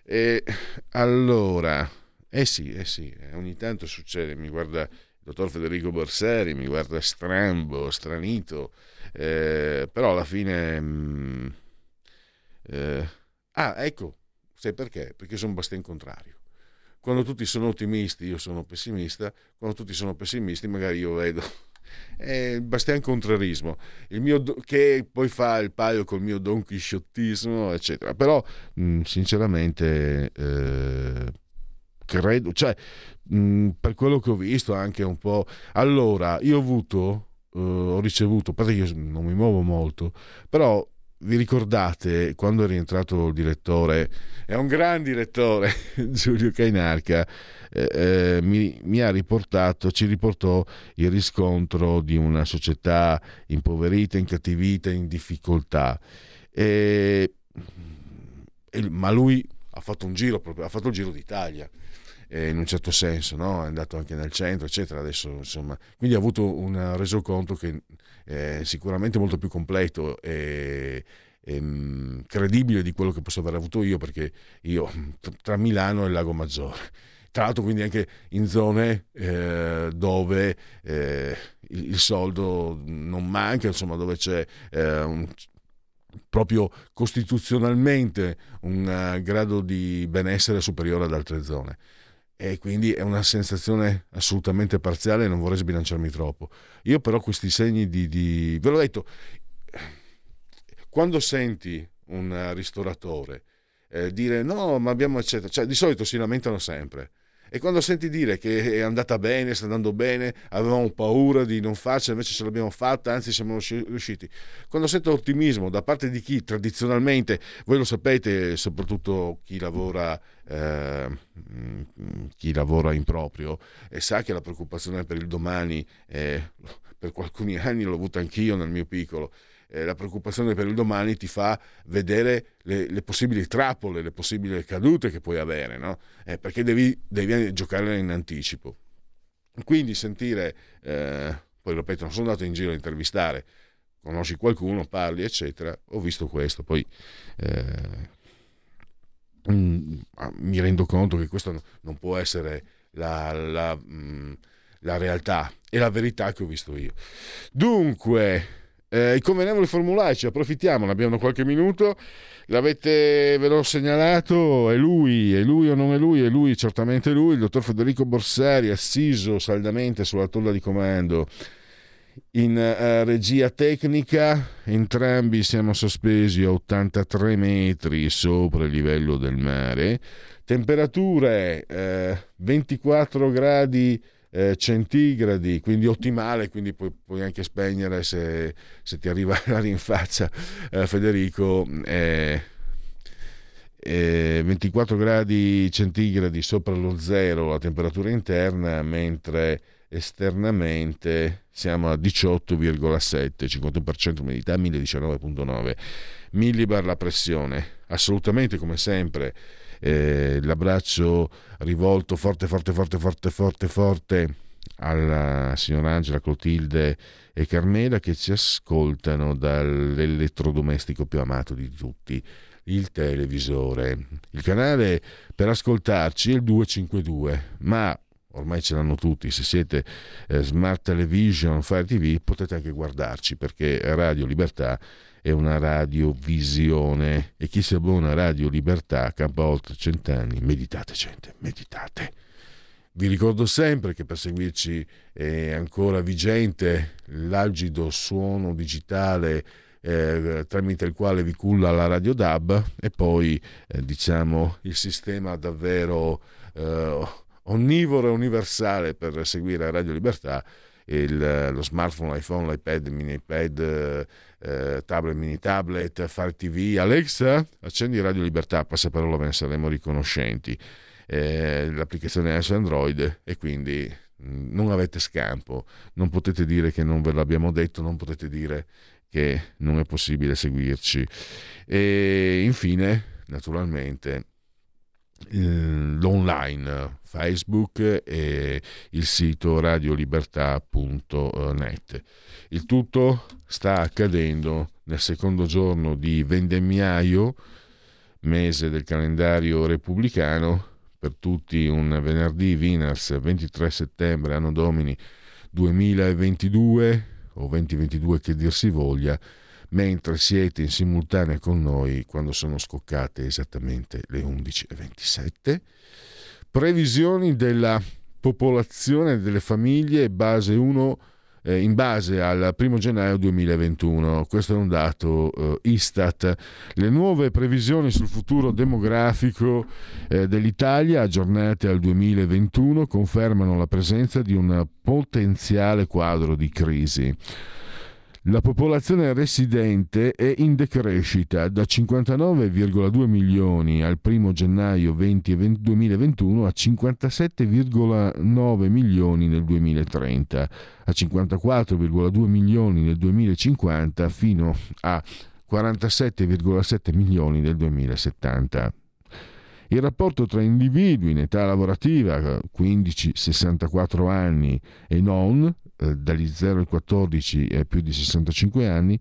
E, allora, eh sì, eh sì, ogni tanto succede, mi guarda il dottor Federico Borseri, mi guarda strambo, stranito, eh, però alla fine... Mh, mm, eh, ah, ecco, sai perché? Perché sono Bastian contrario. Quando tutti sono ottimisti io sono pessimista, quando tutti sono pessimisti magari io vedo è Bastian contrarismo, mio, che poi fa il paio col mio don chisciottismo, eccetera. Però, mh, sinceramente, eh, credo, cioè, mh, per quello che ho visto anche un po'... Allora, io ho avuto, eh, ho ricevuto, perché io non mi muovo molto, però vi ricordate quando è rientrato il direttore, è un gran direttore, Giulio Cainarca, eh, eh, mi, mi, ha riportato, ci riportò il riscontro di una società impoverita, incattivita, in difficoltà. E, e, ma lui ha fatto un giro, ha fatto il giro d'Italia. Eh, in un certo senso, no? è andato anche nel centro, eccetera. Adesso, insomma, quindi ha avuto un resoconto che è sicuramente molto più completo e, e mm, credibile di quello che posso aver avuto io, perché io tra Milano e Lago Maggiore. Tra l'altro quindi anche in zone eh, dove eh, il, soldo non manca, insomma dove c'è eh, un, proprio costituzionalmente un uh, grado di benessere superiore ad altre zone e quindi è una sensazione assolutamente parziale non vorrei sbilanciarmi troppo. Io però questi segni di... di... ve l'ho detto, quando senti un ristoratore eh, dire no ma abbiamo eccetera, cioè di solito si lamentano sempre e quando senti dire che è andata bene, sta andando bene, avevamo paura di non farcela, invece ce l'abbiamo fatta, anzi siamo riusciti. Quando sento ottimismo da parte di chi tradizionalmente, voi lo sapete, soprattutto chi lavora, eh, chi lavora in proprio, e sa che la preoccupazione per il domani, eh, per alcuni anni l'ho avuta anch'io nel mio piccolo, eh, la preoccupazione per il domani ti fa vedere le, le, possibili trappole, le possibili cadute che puoi avere, no? eh, perché devi, devi giocare in anticipo. Quindi sentire, eh, poi ripeto, non sono andato in giro a intervistare, conosci qualcuno, parli, eccetera, ho visto questo, poi eh, mm, mi rendo conto che questo non può essere la, la, mm, la realtà e la verità che ho visto io. Dunque, eh, I convenevoli formulari, ci approfittiamo, ne abbiamo qualche minuto. L'avete, ve l'ho segnalato, è lui, è lui o non è lui? È lui, certamente lui, il dottor Federico Borsari, assiso saldamente sulla tolla di comando. in uh, regia tecnica, entrambi siamo sospesi a 83 metri sopra il livello del mare, temperature eh, 24 gradi eh, centigradi, quindi ottimale, quindi puoi, puoi anche spegnere se, se, ti arriva la rinfaccia eh, Federico. Eh, 24 gradi centigradi sopra lo zero la temperatura interna, mentre esternamente siamo a 18,7, 51% umidità, 1019,9 millibar la pressione. Assolutamente come sempre eh, l'abbraccio rivolto forte, forte, forte, forte, forte, forte alla signora Angela, Clotilde e Carmela che ci ascoltano dall'elettrodomestico più amato di tutti, il televisore. Il canale per ascoltarci è il 252, ma ormai ce l'hanno tutti, se siete eh, Smart Television, Fire TV potete anche guardarci perché Radio Libertà è una radiovisione e chi si abbona a Radio Libertà campa oltre cent'anni. Meditate gente, meditate. Vi ricordo sempre che per seguirci è ancora vigente l'algido suono digitale eh, tramite il quale vi culla la radio DAB e poi eh, diciamo il sistema davvero eh, onnivoro e universale per seguire Radio Libertà il, lo smartphone, l'iPhone, l'iPad, mini iPad, eh, tablet, mini tablet, Fire TV. Alexa, accendi Radio Libertà, passaparola, ve ne saremo riconoscenti. Eh, l'applicazione è su Android e quindi mm, non avete scampo, non potete dire che non ve l'abbiamo detto, non potete dire che non è possibile seguirci. E infine, naturalmente, l'online Facebook e il sito radiolibertà.net. Il tutto sta accadendo nel secondo giorno di vendemmiaio, mese del calendario repubblicano, per tutti un venerdì Vinars 23 settembre anno domini 2022 o 2022 che dir si voglia mentre siete in simultanea con noi quando sono scoccate esattamente le 11.27. Previsioni della popolazione delle famiglie base 1 eh, in base al 1 gennaio 2021. Questo è un dato eh, Istat. Le nuove previsioni sul futuro demografico eh, dell'Italia aggiornate al 2021 confermano la presenza di un potenziale quadro di crisi. La popolazione residente è in decrescita da 59,2 milioni al 1 gennaio 20, 2021 a 57,9 milioni nel 2030, a 54,2 milioni nel 2050 fino a 47,7 milioni nel 2070. Il rapporto tra individui in età lavorativa 15-64 anni e non eh, dagli 0 ai 14 e più di 65 anni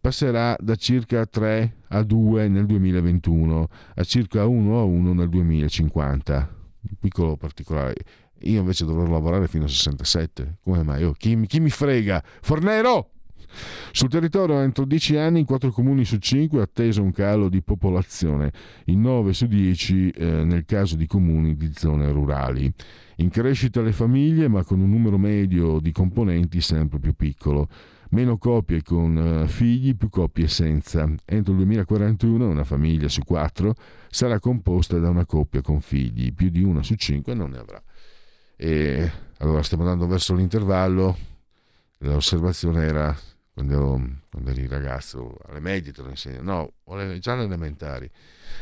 passerà da circa 3 a 2 nel 2021 a circa 1 a 1 nel 2050. Un piccolo particolare. Io invece dovrò lavorare fino a 67. Come mai? Oh, chi, chi mi frega? Fornero! Sul territorio entro 10 anni in 4 comuni su 5 è atteso un calo di popolazione, in 9 su 10 eh, nel caso di comuni di zone rurali. In crescita le famiglie, ma con un numero medio di componenti sempre più piccolo. Meno coppie con uh, figli, più coppie senza. Entro il 2041 una famiglia su quattro sarà composta da una coppia con figli, più di una su cinque non ne avrà. E allora stiamo andando verso l'intervallo. L'osservazione era quando, quando eri ragazzo, alle medie te lo insegno, no, già alle elementari.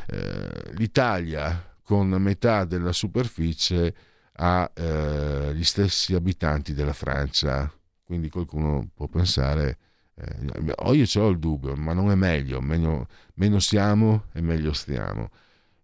Eh, L'Italia con metà della superficie ha eh, gli stessi abitanti della Francia. Quindi qualcuno può pensare, eh, io ho il dubbio, ma non è meglio, meno, meno siamo e meglio stiamo.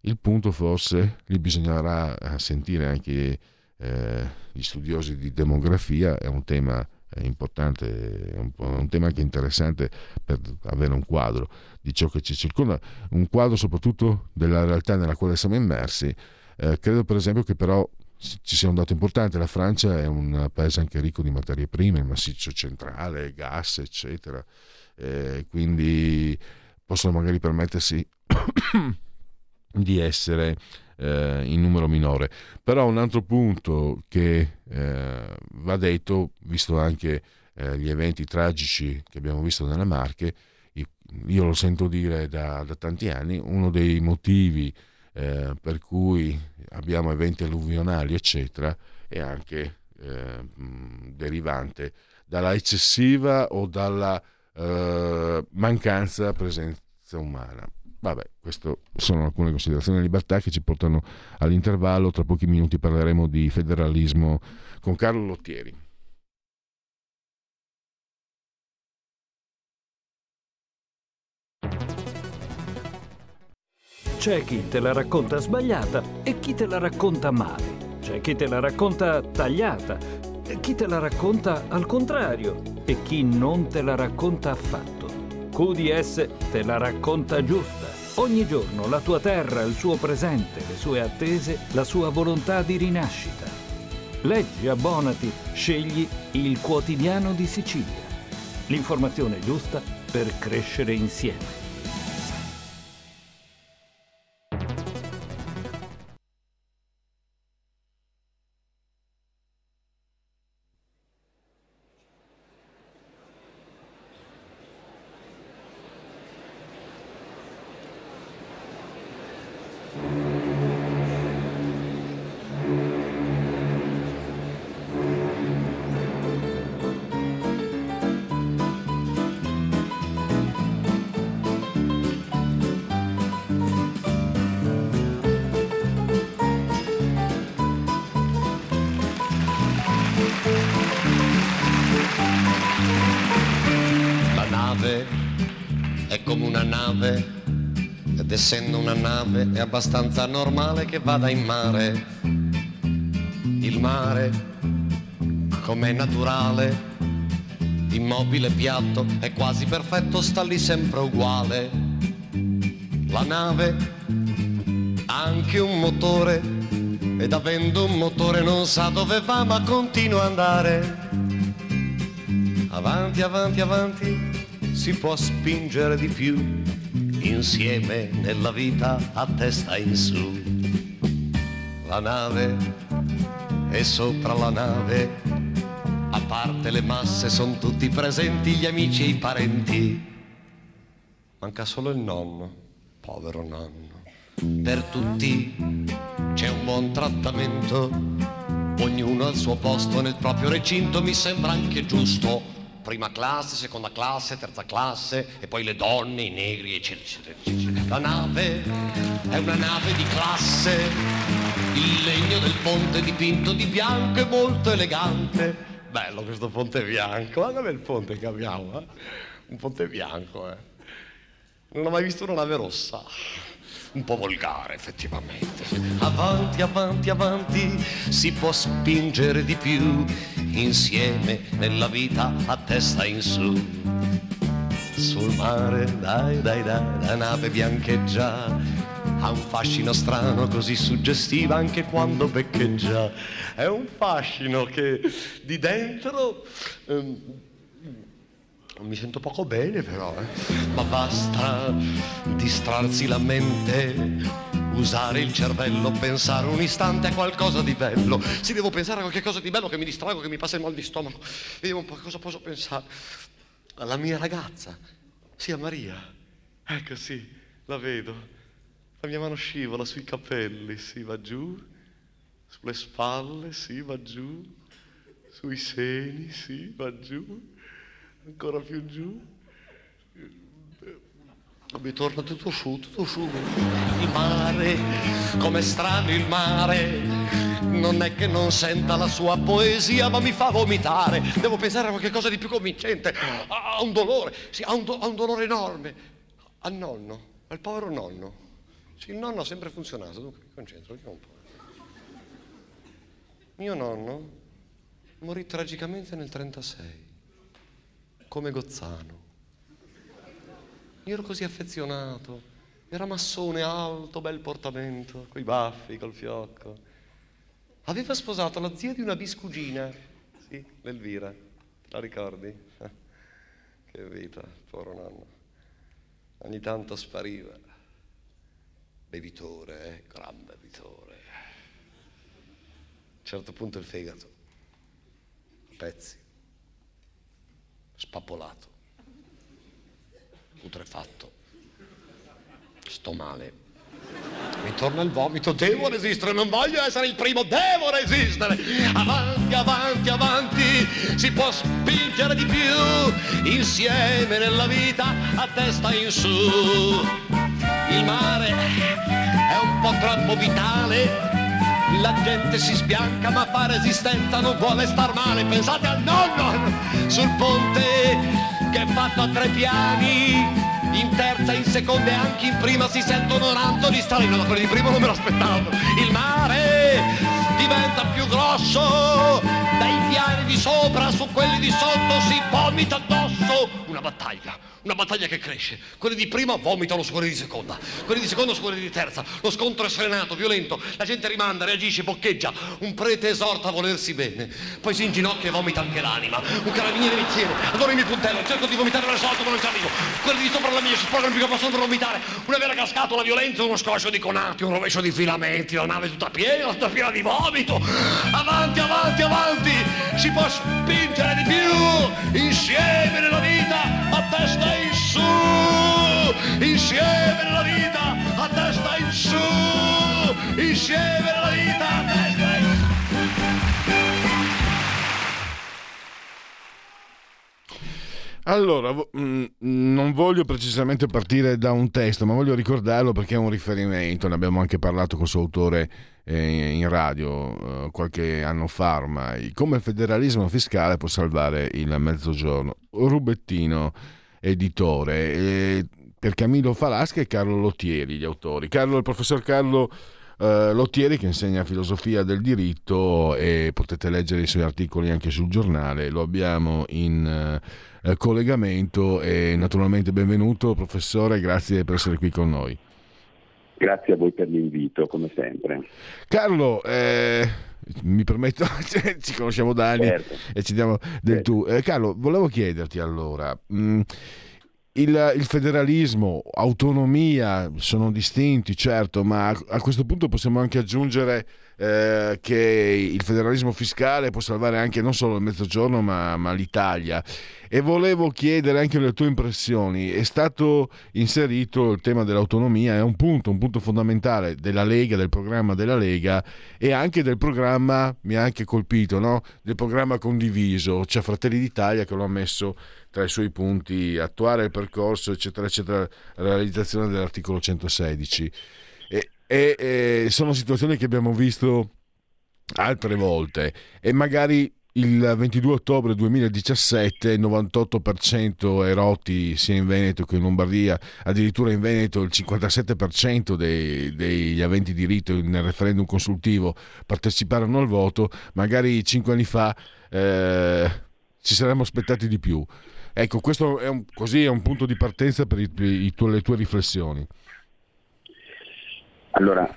Il punto forse lì bisognerà eh, sentire anche eh, gli studiosi di demografia, è un tema importante, è un, un, tema anche interessante per avere un quadro di ciò che ci circonda, un quadro soprattutto della realtà nella quale siamo immersi. Eh, credo per esempio che però ci sia un dato importante, la Francia è un paese anche ricco di materie prime, massiccio centrale, gas, eccetera, eh, quindi possono magari permettersi di essere eh, in numero minore. Però un altro punto che eh, va detto, visto anche eh, gli eventi tragici che abbiamo visto nelle Marche, io lo sento dire da, da tanti anni, uno dei motivi eh, per cui abbiamo eventi alluvionali, eccetera, è anche eh, derivante dalla eccessiva o dalla eh, mancanza presenza umana. Vabbè, queste sono alcune considerazioni di libertà che ci portano all'intervallo. Tra pochi minuti parleremo di federalismo con Carlo Lottieri. C'è chi te la racconta sbagliata e chi te la racconta male. C'è chi te la racconta tagliata e chi te la racconta al contrario e chi non te la racconta affatto. QDS te la racconta giusta Ogni giorno la tua terra, il suo presente, le sue attese, la sua volontà di rinascita. Leggi, abbonati, scegli il quotidiano di Sicilia. L'informazione giusta per crescere insieme. Nave è abbastanza normale che vada in mare. Il mare, com'è naturale, immobile piatto, è quasi perfetto, sta lì sempre uguale. La nave ha anche un motore ed avendo un motore non sa dove va ma continua ad andare. Avanti, avanti, avanti, si può spingere di più insieme nella vita a testa in su. La nave e sopra la nave, a parte le masse, sono tutti presenti gli amici e i parenti. Manca solo il nonno, povero nonno. Per tutti c'è un buon trattamento, ognuno al suo posto nel proprio recinto, mi sembra anche giusto prima classe, seconda classe, terza classe e poi le donne, i negri, eccetera, eccetera. La nave è una nave di classe, il legno del ponte dipinto di bianco è molto elegante. Bello questo ponte bianco, guarda il ponte che abbiamo, eh? un ponte bianco, eh. Non ho mai visto una nave rossa un po' volgare effettivamente. Avanti, avanti, avanti, si può spingere di più, insieme nella vita a testa in su. Sul mare, dai, dai, dai, la nave biancheggia, ha un fascino strano così suggestivo anche quando beccheggia. È un fascino che di dentro... Um, mi sento poco bene però, eh. ma basta distrarsi la mente, usare il cervello, pensare un istante a qualcosa di bello. Se devo pensare a qualcosa di bello che mi distrago, che mi passa il mal di stomaco, vediamo un po' cosa posso pensare. Alla mia ragazza, sì, a Maria. Ecco, sì, la vedo. La mia mano scivola sui capelli, sì, va giù, sulle spalle, sì, va giù, sui seni, sì, va giù ancora più giù. Mi torna tutto su, tutto su. Il mare, com'è strano il mare. Non è che non senta la sua poesia, ma mi fa vomitare. Devo pensare a qualcosa di più convincente. Ha un dolore, sì, ha un, do- un dolore enorme. Al nonno, al povero nonno. Sì, il nonno ha sempre funzionato. Dunque, mi concentro, un po'. Mio nonno morì tragicamente nel 36 come Gozzano. Io ero così affezionato, era massone alto, bel portamento, coi baffi, col fiocco. Aveva sposato la zia di una biscugina, sì, l'Elvira, la ricordi? che vita, povero nonno. Ogni tanto spariva. Bevitore, eh, gran bevitore. A un certo punto il fegato, a pezzi spappolato, putrefatto, sto male. Mi torna il vomito, devo resistere, non voglio essere il primo, devo resistere. Avanti, avanti, avanti, si può spingere di più, insieme nella vita, a testa in su. Il mare è un po' troppo vitale, la gente si sbianca ma fa resistenza, non vuole star male. Pensate al nonno sul ponte che è fatto a tre piani in terza, in seconda e anche in prima si sentono rantoli strani, da quelli di prima non me l'aspettavo. Il mare diventa più grosso, dai piani di sopra su quelli di sotto si vomita addosso. Una battaglia una battaglia che cresce. Quelli di prima vomitano su quelli di seconda, quelli di seconda su quelli di terza. Lo scontro è sfrenato, violento, la gente rimanda, reagisce, boccheggia. Un prete esorta a volersi bene, poi si inginocchia e vomita anche l'anima. Un carabiniere mi tiene, allora mi puntello, cerco di vomitare verso l'alto ma non ci arrivo. Quelli di sopra la mia si sporcano più che possono per vomitare. Una vera cascata, una violenza, uno scoscio di conati, un rovescio di filamenti, la nave tutta piena, tutta piena di vomito. Avanti, avanti, avanti, si può spingere di più, insieme nella vita, a testa in su, insieme nella vita, a testa in su, insieme nella vita, a testa in su. Allora, mm, non voglio precisamente partire da un testo, ma voglio ricordarlo perché è un riferimento, ne abbiamo anche parlato con il suo autore eh, in radio eh, qualche anno fa ormai, come il federalismo fiscale può salvare il mezzogiorno. Rubettino editore, eh, per Camillo Falasca e Carlo Lottieri, gli autori. Carlo, il professor Carlo eh, Lottieri che insegna filosofia del diritto e potete leggere i suoi articoli anche sul giornale, lo abbiamo in eh, collegamento e naturalmente benvenuto professore, grazie per essere qui con noi. Grazie a voi per l'invito, come sempre. Carlo, eh, mi permetto, ci conosciamo da anni certo. e ci diamo del certo. tu. Eh, Carlo, volevo chiederti allora, mh, mm, il, il, federalismo, autonomia sono distinti, certo, ma a, a questo punto possiamo anche aggiungere eh, che il federalismo fiscale può salvare anche non solo il mezzogiorno ma, ma, l'Italia. E volevo chiedere anche le tue impressioni. È stato inserito il tema dell'autonomia, è un punto, un punto fondamentale della Lega, del programma della Lega e anche del programma, mi ha anche colpito, no? del programma condiviso. C'è Fratelli d'Italia che lo ha messo tra i suoi punti, attuare il percorso, eccetera, eccetera, la realizzazione dell'articolo 116 e eh, sono situazioni che abbiamo visto altre volte e magari il 22 ottobre 2017 il 98% erotti sia in Veneto che in Lombardia, addirittura in Veneto il 57% dei, degli aventi diritto nel referendum consultivo parteciparono al voto, magari cinque anni fa eh, ci saremmo aspettati di più. Ecco, questo è un, così è un punto di partenza per i, i, le tue riflessioni. Allora,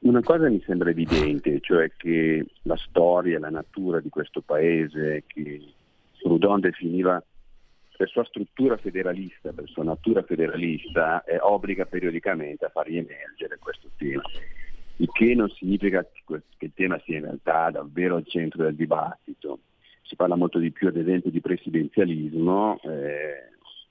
una cosa mi sembra evidente, cioè che la storia, la natura di questo paese, che Proudhon definiva per sua struttura federalista, per sua natura federalista, eh, obbliga periodicamente a far riemergere questo tema. Il che non significa che il tema sia in realtà davvero al centro del dibattito. Si parla molto di più, ad esempio, di presidenzialismo, eh,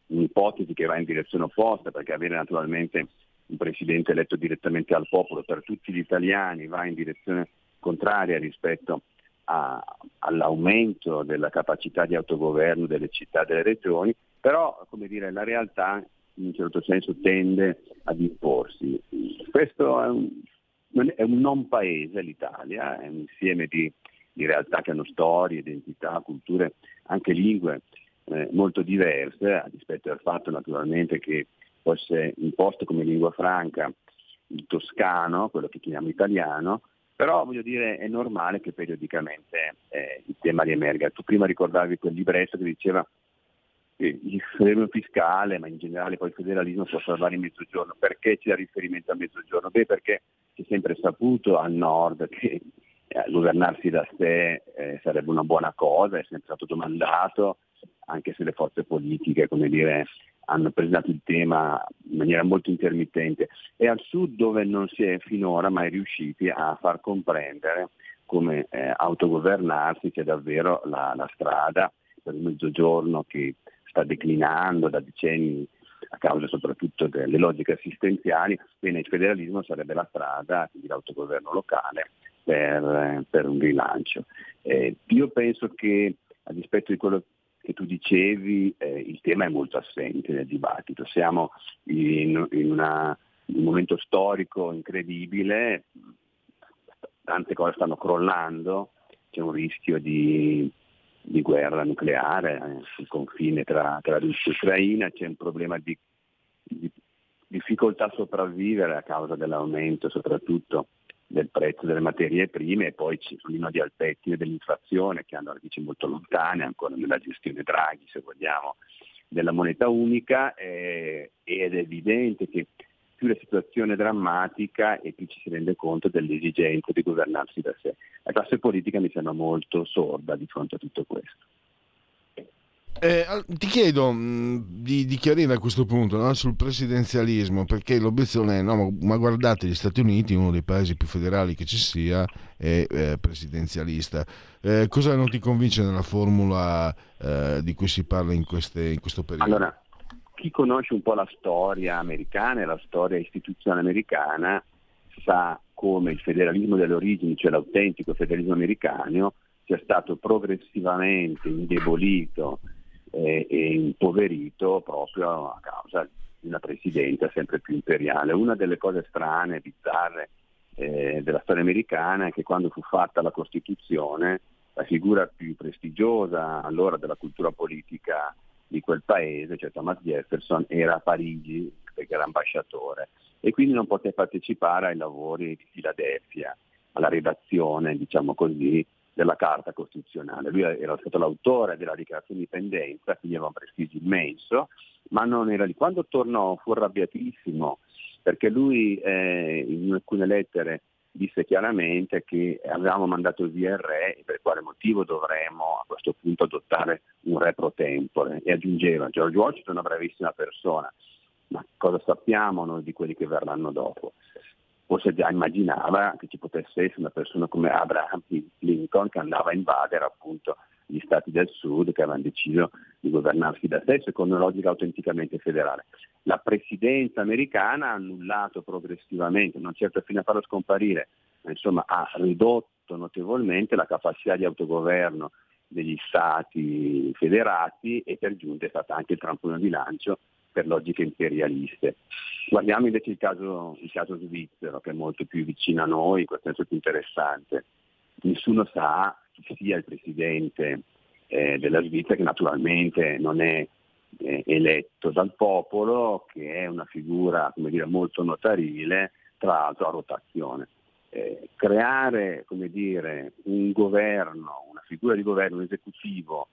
un'ipotesi che va in direzione opposta, perché avere naturalmente un presidente eletto direttamente al popolo per tutti gli italiani va in direzione contraria rispetto a, all'aumento della capacità di autogoverno delle città e delle regioni, però dire, la realtà in un certo senso tende ad imporsi. Questo è un, è un non paese l'Italia, è un insieme di, di, realtà che hanno storie, identità, culture, anche lingue eh, molto diverse, a dispetto del fatto naturalmente che fosse imposto come lingua franca il toscano, quello che chiamiamo italiano, però voglio dire è normale che periodicamente eh, il tema riemerga. Tu prima ricordavi quel libretto che diceva che il federalismo fiscale, ma in generale poi il federalismo può salvare il mezzogiorno. Perché dà riferimento al mezzogiorno? Beh, perché si è sempre saputo al nord che eh, governarsi da sé eh, sarebbe una buona cosa, è sempre stato domandato, anche se le forze politiche, come dire, hanno presentato il tema in maniera molto intermittente e al sud dove non si è finora mai riusciti a far comprendere come eh, autogovernarsi sia davvero la, la strada per il mezzogiorno che sta declinando da decenni a causa soprattutto delle logiche assistenziali, quindi il federalismo sarebbe la strada, quindi l'autogoverno locale, per, per un rilancio. Eh, io penso che a dispetto di quello che tu dicevi, eh, il tema è molto assente nel dibattito. Siamo in, in, una, in un momento storico incredibile, tante cose stanno crollando, c'è un rischio di, di guerra nucleare eh, sul confine tra, tra, Russia e Ucraina, c'è un problema di, di difficoltà a sopravvivere a causa dell'aumento soprattutto del prezzo delle materie prime e poi ci sono i nodi al pettine dell'inflazione che hanno radici molto lontane ancora nella gestione Draghi se vogliamo della moneta unica eh, ed è evidente che più la situazione è drammatica e più ci si rende conto dell'esigenza di governarsi da sé. La classe politica mi sembra molto sorda di fronte a tutto questo. Eh, ti chiedo mh, di, di, chiarire a questo punto no, sul presidenzialismo, perché l'obiezione è: no, ma, ma, guardate, gli Stati Uniti, uno dei paesi più federali che ci sia, è eh, presidenzialista. Eh, cosa non ti convince nella formula eh, di cui si parla in, queste, in questo periodo? Allora, chi conosce un po' la storia americana e la storia istituzionale americana sa come il federalismo delle origini, cioè l'autentico federalismo americano, sia stato progressivamente indebolito eh, e impoverito proprio a causa di una presidenza sempre più imperiale. Una delle cose strane, bizzarre eh, della storia americana è che quando fu fatta la Costituzione, la figura più prestigiosa allora della cultura politica di quel paese, cioè Thomas Jefferson, era a Parigi perché era ambasciatore e quindi non poté partecipare ai lavori di Filadelfia, alla redazione, diciamo così, della Carta Costituzionale. Lui era stato l'autore della dichiarazione di indipendenza, quindi aveva un prestigio immenso, ma non era lì. Quando tornò fu arrabbiatissimo perché lui eh, in alcune lettere disse chiaramente che avevamo mandato via il re e per quale motivo dovremmo a questo punto adottare un re pro tempore e aggiungeva George Washington è una bravissima persona, ma cosa sappiamo noi di quelli che verranno dopo? Forse già immaginava che ci potesse essere una persona come Abraham Lincoln che andava a invadere appunto gli stati del sud che avevano deciso di governarsi da sé secondo una logica autenticamente federale. La presidenza americana ha annullato progressivamente, non certo fino a farlo scomparire, ma insomma ha ridotto notevolmente la capacità di autogoverno degli stati federati e per giunta è stata anche il trampolino di lancio per logiche imperialiste. Guardiamo invece il caso, il caso svizzero, che è molto più vicino a noi, questo è più interessante. Nessuno sa chi sia il presidente eh, della Svizzera, che naturalmente non è eh, eletto dal popolo, che è una figura dire, molto notarile, tra l'altro a rotazione. Eh, creare dire, un governo, una figura di governo, un esecutivo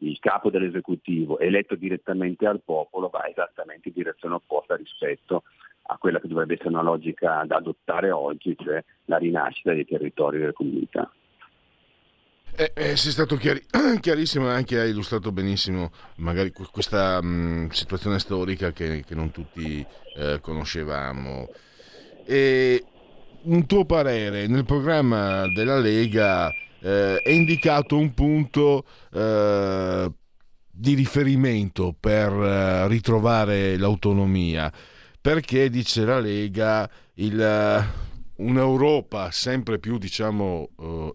il capo dell'esecutivo eletto direttamente al popolo va esattamente in direzione opposta rispetto a quella che dovrebbe essere una logica da adottare oggi, cioè la rinascita dei territori delle comunità. Eh, eh, sei stato chiari- chiarissimo e anche hai illustrato benissimo magari questa mh, mm, situazione storica che, che non tutti eh, conoscevamo. E un tuo parere nel programma della Lega eh, è indicato un punto eh, di riferimento per eh, ritrovare l'autonomia, perché dice la Lega il, eh, un'Europa sempre più diciamo eh,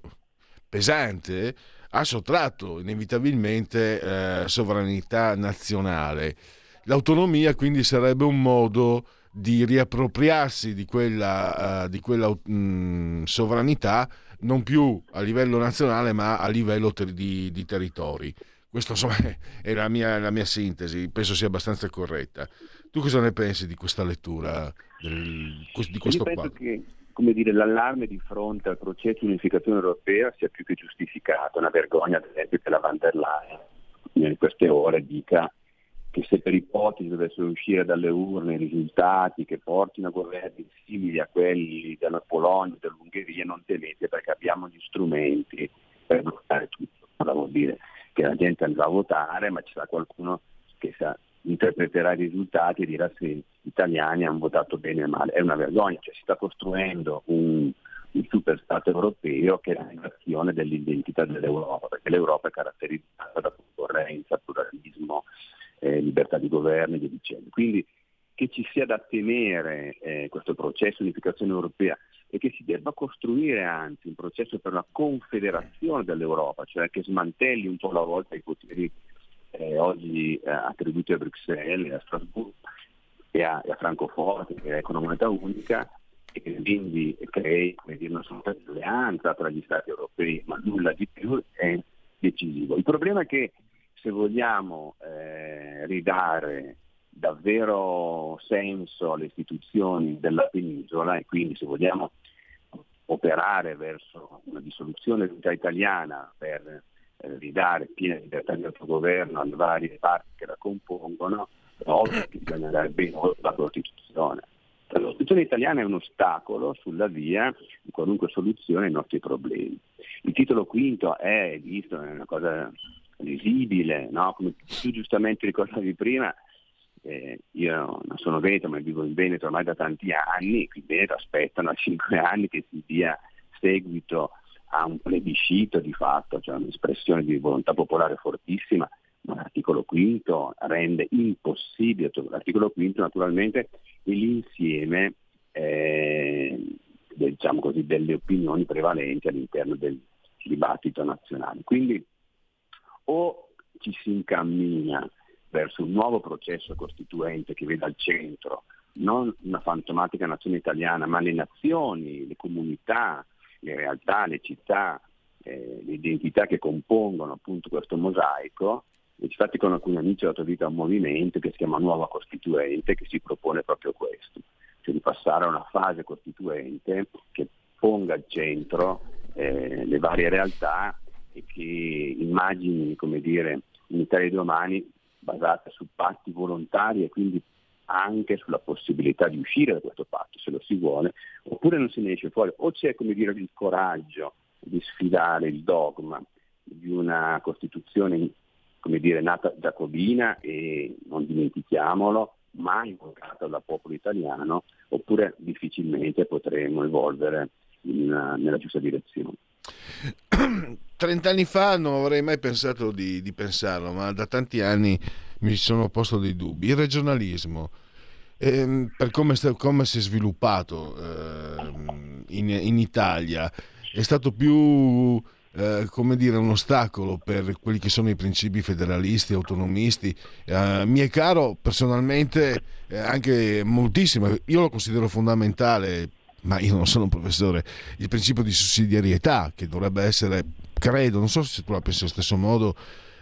pesante ha sottratto inevitabilmente eh, sovranità nazionale. L'autonomia quindi sarebbe un modo di riappropriarsi di quella, di quella mh, mm, sovranità non più a livello nazionale ma a livello ter- di, di, territori. Questa insomma è la mia, la mia, sintesi, penso sia abbastanza corretta. Tu cosa ne pensi di questa lettura del, di questo Io penso che come dire, l'allarme di fronte al processo di unificazione europea sia più che giustificato, una vergogna ad esempio che la van der Leyen in queste ore dica che se per ipotesi dovessero uscire dalle urne risultati che portino a governi simili a quelli della Polonia, dell'Ungheria, non temete perché abbiamo gli strumenti per bloccare tutto. Cosa vuol dire? Che la gente andrà a votare, ma ci sarà qualcuno che sa, interpreterà i risultati e dirà se gli italiani hanno votato bene o male. È una vergogna, cioè si sta costruendo un, un super Stato europeo che è la negazione dell'identità dell'Europa, perché l'Europa è caratterizzata da concorrenza, pluralismo, libertà di governo e via dicendo. Quindi che ci sia da temere eh, questo processo di unificazione europea e che si debba costruire anzi un processo per una confederazione dell'Europa, cioè che smantelli un po' alla volta i poteri eh, oggi eh, attribuiti a Bruxelles, a Strasburgo e a, e a Francoforte, che è una unica, e che quindi crei dire, una sorta di alleanza tra gli Stati europei, ma nulla di più è decisivo. Il problema è che se vogliamo eh, ridare davvero senso alle istituzioni della penisola e quindi se vogliamo operare verso una dissoluzione dell'unità italiana per eh, ridare piena libertà di autogoverno alle varie parti che la compongono, ovvio che bisogna andare ben oltre la Costituzione. La Costituzione italiana è un ostacolo sulla via di qualunque soluzione ai nostri problemi. Il titolo quinto è visto, è una cosa visibile, no? come tu giustamente ricordavi prima, eh, io non sono veneto ma vivo in Veneto ormai da tanti anni, qui in Veneto aspettano a cinque anni che si dia seguito a un plebiscito di fatto, cioè un'espressione di volontà popolare fortissima, ma l'articolo quinto rende impossibile, l'articolo quinto naturalmente è l'insieme eh, diciamo così, delle opinioni prevalenti all'interno del dibattito nazionale. Quindi o ci si incammina verso un nuovo processo costituente che veda al centro non una fantomatica nazione italiana, ma le nazioni, le comunità, le realtà, le città, eh, le identità che compongono appunto questo mosaico. E infatti con alcuni amici ho dato vita a un movimento che si chiama Nuova Costituente che si propone proprio questo, cioè di passare a una fase costituente che ponga al centro eh, le varie realtà e che immagini, come dire, un'Italia di domani basata su patti volontari e quindi anche sulla possibilità di uscire da questo patto, se lo si vuole, oppure non se ne esce fuori, o c'è come dire, il coraggio di sfidare il dogma di una Costituzione come dire, nata giacobina e non dimentichiamolo, mai invocata dal popolo italiano, oppure difficilmente potremo evolvere in, nella giusta direzione. Trent'anni fa non avrei mai pensato di, di, pensarlo, ma da tanti anni mi sono posto dei dubbi. Il regionalismo, ehm, per come, come, si è sviluppato ehm, in, in, Italia, è stato più eh, come dire, un ostacolo per quelli che sono i principi federalisti, autonomisti. Eh, mi è caro personalmente eh, anche moltissimo, io lo considero fondamentale ma io non sono un professore, il principio di sussidiarietà che dovrebbe essere, credo, non so se tu la pensi allo stesso modo,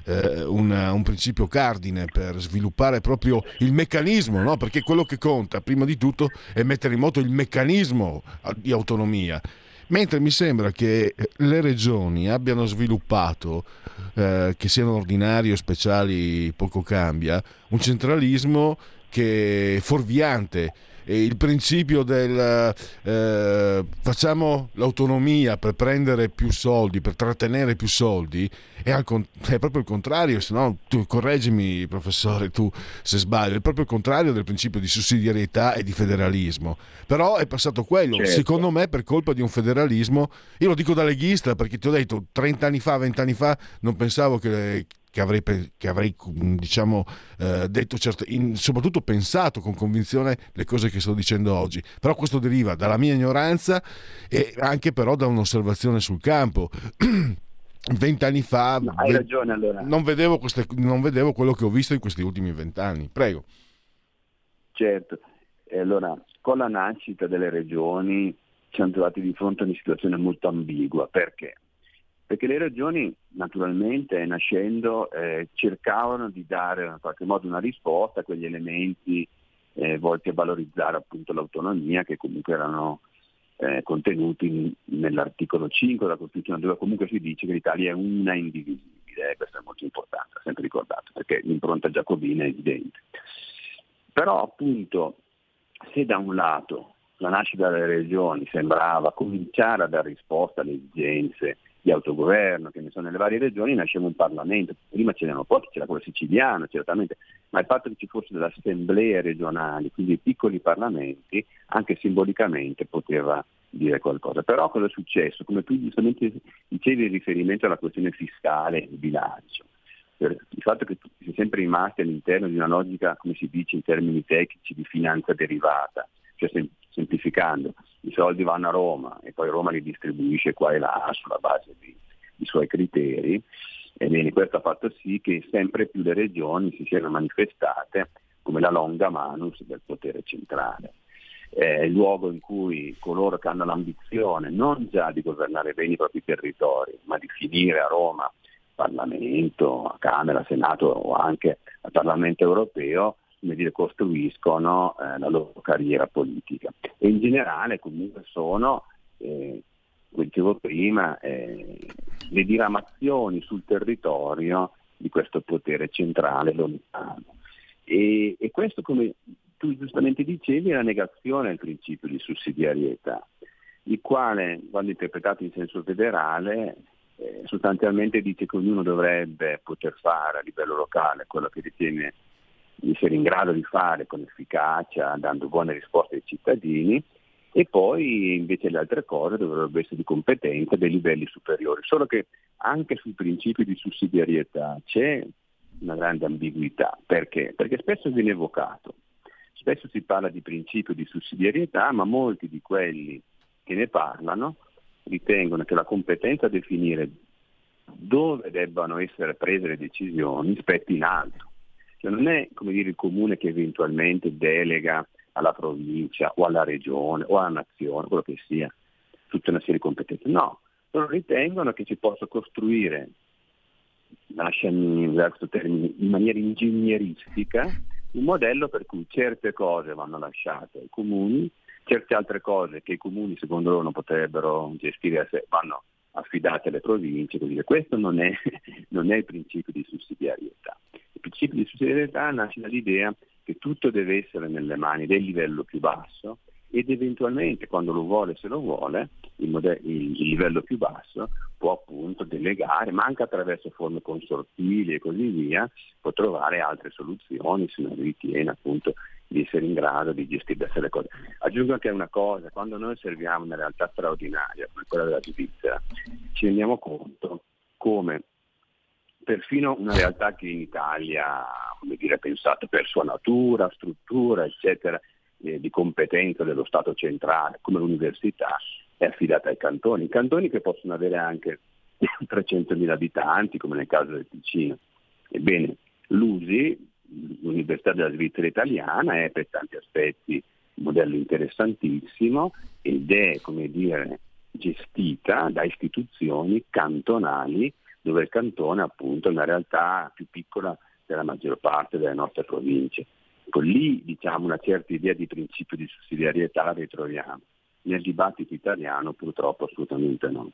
eh, una, un principio cardine per sviluppare proprio il meccanismo, no? perché quello che conta prima di tutto è mettere in moto il meccanismo di autonomia. Mentre mi sembra che le regioni abbiano sviluppato, eh, che siano ordinari o speciali, poco cambia, un centralismo che è fuorviante, il principio del eh, facciamo l'autonomia per prendere più soldi, per trattenere più soldi, è, al, è proprio il contrario, se no tu correggimi professore tu se sbaglio, è proprio il contrario del principio di sussidiarietà e di federalismo. Però è passato quello, certo. secondo me per colpa di un federalismo, io lo dico da leghista perché ti ho detto 30 anni fa, 20 anni fa non pensavo che, che avrei, che avrei diciamo, eh, detto, certo, in, soprattutto pensato con convinzione le cose che sto dicendo oggi. Però questo deriva dalla mia ignoranza e anche però da un'osservazione sul campo. Vent'anni fa no, hai ragione, allora. non, vedevo queste, non vedevo quello che ho visto in questi ultimi vent'anni. Prego. Certo, e allora con la nascita delle regioni ci siamo trovati di fronte a una situazione molto ambigua. Perché? Perché le regioni naturalmente nascendo eh, cercavano di dare in qualche modo una risposta a quegli elementi eh, volti a valorizzare appunto l'autonomia che comunque erano eh, contenuti nell'articolo 5 della Costituzione dove comunque si dice che l'Italia è una indivisibile, questo è molto importante, sempre ricordato, perché l'impronta giacobina è evidente. Però appunto se da un lato la nascita delle regioni sembrava cominciare a dare risposta alle esigenze di autogoverno che ne sono nelle varie regioni, nasceva un Parlamento. Prima c'erano pochi, c'era quello siciliano certamente, ma il fatto che ci fossero delle assemblee regionali, quindi piccoli parlamenti, anche simbolicamente poteva dire qualcosa. Però cosa è successo? Come tu giustamente dicevi in riferimento alla questione fiscale, il bilancio. il fatto che si è sempre rimasti all'interno di una logica, come si dice in termini tecnici, di finanza derivata, cioè semplificando, i soldi vanno a Roma e poi Roma li distribuisce qua e là sulla base di, di suoi criteri. Ebbene, questo ha fatto sì che sempre più le regioni si siano manifestate come la longa manus del potere centrale. È il luogo in cui coloro che hanno l'ambizione non già di governare bene i propri territori, ma di finire a Roma, Parlamento, a Camera, Senato o anche al Parlamento europeo, dire, costruiscono eh, la loro carriera politica. E in generale comunque sono, eh, come dicevo prima, eh, le diramazioni sul territorio di questo potere centrale lontano. E, e questo, come tu giustamente dicevi, è la negazione del principio di sussidiarietà, il quale, quando interpretato in senso federale, eh, sostanzialmente dice che ognuno dovrebbe poter fare a livello locale quello che ritiene di essere in grado di fare con efficacia, dando buone risposte ai cittadini, e poi invece le altre cose dovrebbero essere di competenza dei livelli superiori. Solo che anche sul principio di sussidiarietà c'è una grande ambiguità. Perché? Perché spesso viene evocato. Spesso si parla di principio di sussidiarietà, ma molti di quelli che ne parlano ritengono che la competenza a definire dove debbano essere prese le decisioni spetti in alto. Cioè non è dire, il comune che eventualmente delega alla provincia o alla regione o alla nazione, quello che sia, tutta una serie di competenze. No, loro ritengono che si possa costruire lasciami usare questo termine, in maniera ingegneristica un modello per cui certe cose vanno lasciate ai comuni, certe altre cose che i comuni secondo loro non potrebbero gestire a sé vanno affidate alle province, così questo non è, non è il principio di sussidiarietà. Il principio di sussidiarietà nasce dall'idea che tutto deve essere nelle mani del livello più basso ed eventualmente quando lo vuole, se lo vuole, il, modello, il, livello più basso può appunto delegare, ma anche attraverso forme consortili e così via, può trovare altre soluzioni se non ritiene appunto di essere in grado di gestire le cose. Aggiungo anche una cosa, quando noi osserviamo una realtà straordinaria come quella della Svizzera, ci rendiamo conto come perfino una realtà che in Italia come dire, pensata per sua natura, struttura, eccetera, eh, di competenza dello Stato centrale, come l'università, è affidata ai cantoni. Cantoni che possono avere anche 300.000 abitanti, come nel caso del Ticino. Ebbene, l'USI, l'Università della Svizzera italiana, è per tanti aspetti un modello interessantissimo ed è, come dire, gestita da istituzioni cantonali dove il cantone appunto è una realtà più piccola della maggior parte delle nostre province. Ecco, lì diciamo, una certa idea di principio di sussidiarietà la ritroviamo. Nel dibattito italiano purtroppo assolutamente no.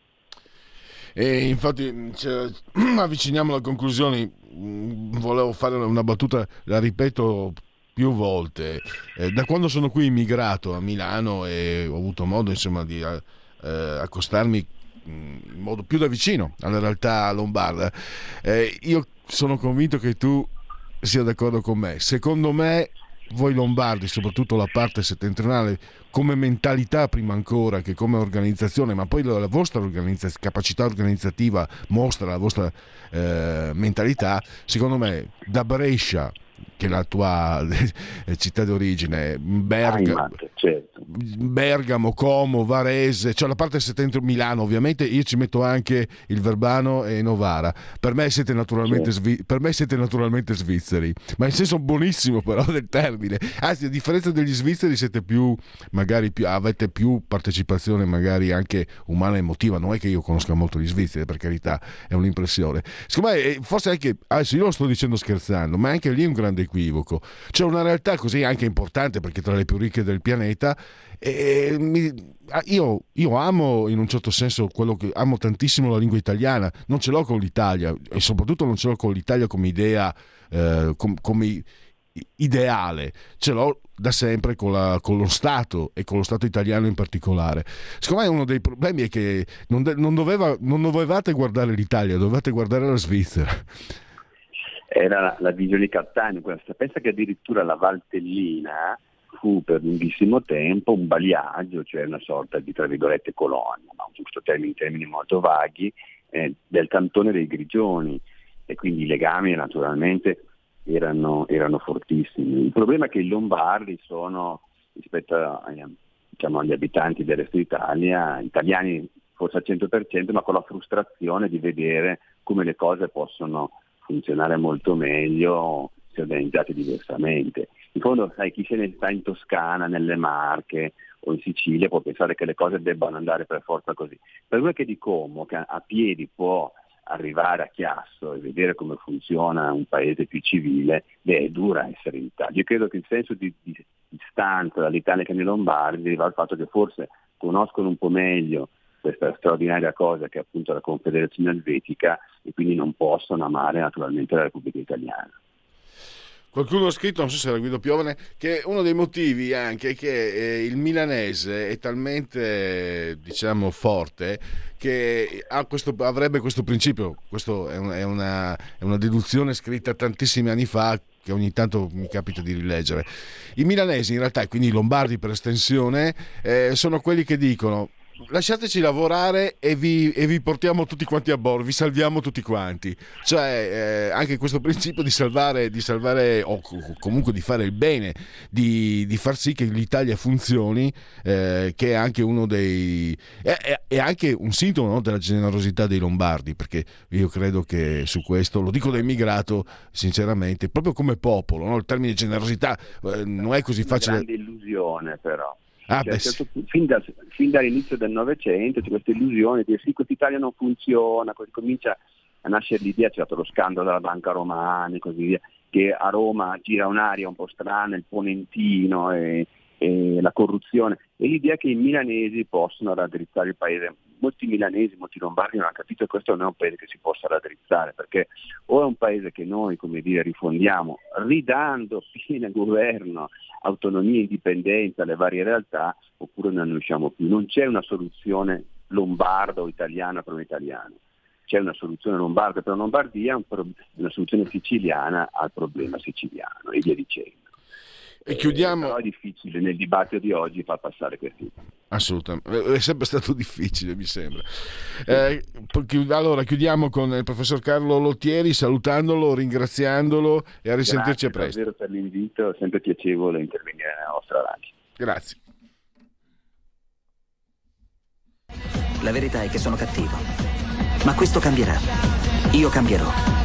E infatti cioè, avviciniamo alle conclusioni, mm, volevo fare una battuta, la ripeto più volte. Eh, da quando sono qui immigrato a Milano e ho avuto modo insomma, di eh, accostarmi mm, in modo più da vicino alla realtà lombarda, eh, io sono convinto che tu sia d'accordo con me. Secondo me voi lombardi, soprattutto la parte settentrionale, come mentalità prima ancora che come organizzazione, ma poi la vostra organizza- capacità organizzativa mostra la vostra eh, mentalità, secondo me da Brescia che la tua città d'origine, Bergamo, certo. Bergamo, Como, Varese, cioè la parte settentrionale Milano, ovviamente io ci metto anche il Verbano e Novara. Per me siete naturalmente, certo. svi- per me siete naturalmente svizzeri, ma in senso buonissimo però del termine. Anzi, a differenza degli svizzeri siete più, magari più, avete più partecipazione magari anche umana e emotiva. Non è che io conosca molto gli svizzeri, per carità, è un'impressione. Secondo me, eh, forse anche, adesso io lo sto dicendo scherzando, ma anche lì è un grande equivoco. C'è una realtà così anche importante perché tra le più ricche del pianeta e mi, ah, io, io, amo in un certo senso quello che amo tantissimo la lingua italiana, non ce l'ho con l'Italia e soprattutto non ce l'ho con l'Italia come idea, eh, com, come ideale, ce l'ho da sempre con, la, con, lo Stato e con lo Stato italiano in particolare. Secondo me uno dei problemi è che non, de, non, doveva, non dovevate guardare l'Italia, dovevate guardare la Svizzera era la, visione Cattaneo, pensa che addirittura la Valtellina fu per lunghissimo tempo un baliaggio, cioè una sorta di tra virgolette colonia, no? giusto termine in termini molto vaghi, eh, del cantone dei Grigioni. e quindi i legami naturalmente erano, erano fortissimi. Il problema è che i lombardi sono, rispetto a, diciamo, agli abitanti del resto d'Italia, italiani forse al 100%, ma con la frustrazione di vedere come le cose possono funzionare molto meglio se organizzate diversamente. In fondo, sai, chi se ne sta in Toscana, nelle Marche o in Sicilia può pensare che le cose debbano andare per forza così. Per noi che di Como, che a piedi può arrivare a Chiasso e vedere come funziona un paese più civile, beh, è dura essere in Italia. Io credo che il senso di, di distanza dall'Italia che nei Lombardi deriva dal fatto che forse conoscono un po' meglio questa straordinaria cosa che è appunto la Confederazione Elvetica e quindi non possono amare naturalmente la Repubblica Italiana. Qualcuno ha scritto, non so se era Guido Piovane, che uno dei motivi anche è che eh, il milanese è talmente, diciamo, forte che questo, avrebbe questo principio, questo è, è una deduzione scritta tantissimi anni fa che ogni tanto mi capita di rileggere. I milanesi in realtà, e quindi i lombardi per estensione, eh, sono quelli che dicono lasciateci lavorare e vi, e vi, portiamo tutti quanti a bordo, vi salviamo tutti quanti. Cioè, eh, anche questo principio di salvare, di salvare, o comunque di fare il bene, di, di far sì che l'Italia funzioni, eh, che è anche uno dei. è, è anche un sintomo no, della generosità dei lombardi, perché io credo che su questo, lo dico da immigrato, sinceramente, proprio come popolo, no? il termine generosità eh, non è così facile. È una grande illusione, però. Ah, cioè, certo, fin, da, fin, dall'inizio del Novecento c'è questa illusione di sì, quest'Italia non funziona, così comincia a nascere l'idea, c'è stato lo scandalo della banca romana e così via, che a Roma gira un'aria un po' strana, il ponentino e, e la corruzione, e l'idea che i milanesi possono raddrizzare il paese. Molti milanesi, molti lombardi non hanno capito che questo non è un paese che si possa raddrizzare, perché o è un paese che noi, come dire, rifondiamo ridando fine governo, autonomia e indipendenza alle varie realtà, oppure non ne usciamo più. Non c'è una soluzione lombarda o italiana per un italiano. C'è una soluzione lombarda per la Lombardia, una soluzione siciliana al problema siciliano e via dicendo. E chiudiamo... Però è difficile nel dibattito di oggi far passare questi. Assolutamente, è sempre stato difficile, mi sembra. Eh, allora, chiudiamo con il professor Carlo Lottieri, salutandolo, ringraziandolo e a risentirci Grazie a presto. Grazie per l'invito, è sempre piacevole intervenire nella nostra radio. Grazie. La verità è che sono cattivo, ma questo cambierà. Io cambierò.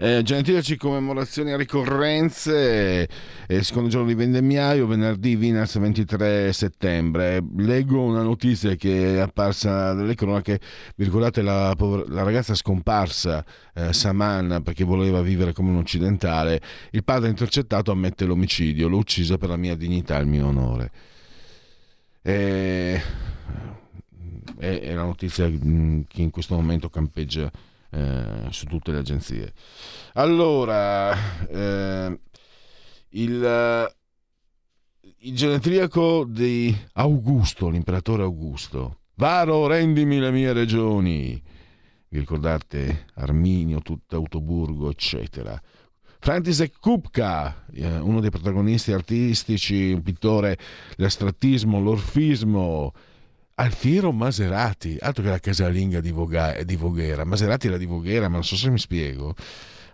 Eh, genetici, commemorazioni e ricorrenze, eh, secondo giorno di vendemmiaio, venerdì Vinas 23 settembre. Leggo una notizia che è apparsa dalle cronache, vi la, la ragazza scomparsa, eh, Saman, perché voleva vivere come un occidentale, il padre intercettato ammette l'omicidio, l'ho uccisa per la mia dignità e il mio onore. E... È la notizia mm, che in questo momento campeggia eh, su tutte le agenzie. Allora, eh, il, il genetriaco di Augusto, l'imperatore Augusto. Varo, rendimi le mie regioni. Vi ricordate Arminio, Teutoburgo, eccetera. František Kupka, eh, uno dei protagonisti artistici, un pittore, l'astrattismo, l'orfismo, Alfiero Maserati, altro che la casalinga di, Voga, di Voghera. Maserati era di Voghera, ma non so se mi spiego.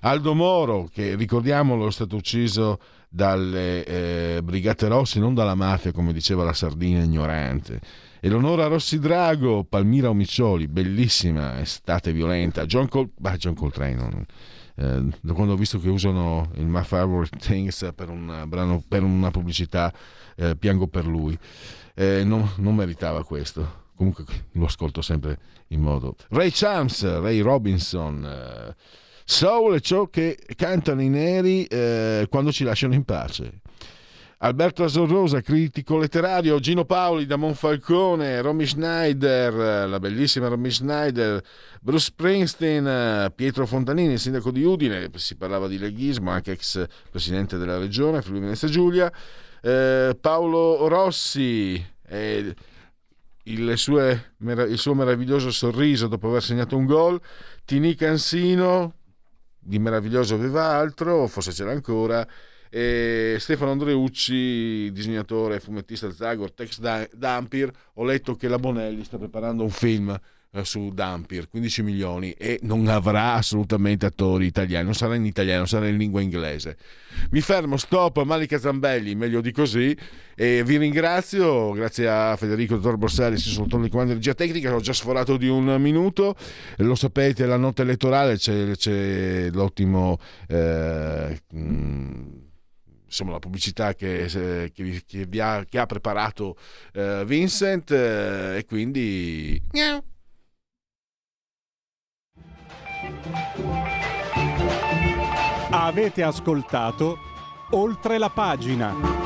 Aldo Moro, che ricordiamolo, è stato ucciso dalle eh, Brigate Rosse, non dalla mafia, come diceva la sardina ignorante. Eleonora Rossi Drago, Palmira Omiccioli, bellissima estate violenta. John, Col- bah, John Coltrane, non, eh, quando ho visto che usano il My Favorite Things per, un brano, per una pubblicità, eh, piango per lui eh, non, non, meritava questo. Comunque lo ascolto sempre in modo. Ray Charms, Ray Robinson, eh, Soul è ciò che cantano i neri eh, quando ci lasciano in pace. Alberto Asorrosa, critico letterario, Gino Paoli da Monfalcone, Romy Schneider, la bellissima Romy Schneider, Bruce Springsteen, Pietro Fontanini, sindaco di Udine, si parlava di leghismo, anche ex presidente della regione, Friuli Venezia Giulia, eh, Paolo Rossi, eh, il, sue, il, suo meraviglioso sorriso dopo aver segnato un gol, Tini Cansino, di meraviglioso aveva altro, forse c'era ancora, e Stefano Andreucci, disegnatore fumettista Zagor, Tex Dampir, ho letto che la Bonelli sta preparando un film su Dampir, 15 milioni, e non avrà assolutamente attori italiani, non sarà in italiano, sarà in lingua inglese. Mi fermo, stop, Malika Zambelli, meglio di così, e vi ringrazio, grazie a Federico Dottor Borsari, si sono tornati comando di regia tecnica, ho già sforato di un minuto, lo sapete, la notte elettorale c'è, c'è l'ottimo... Eh, mh, insomma, la pubblicità che, che, che, ha, che ha, preparato uh, Vincent uh, e quindi... Avete ascoltato oltre la pagina.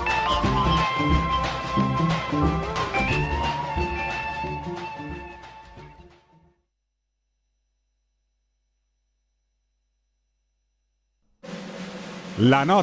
La notte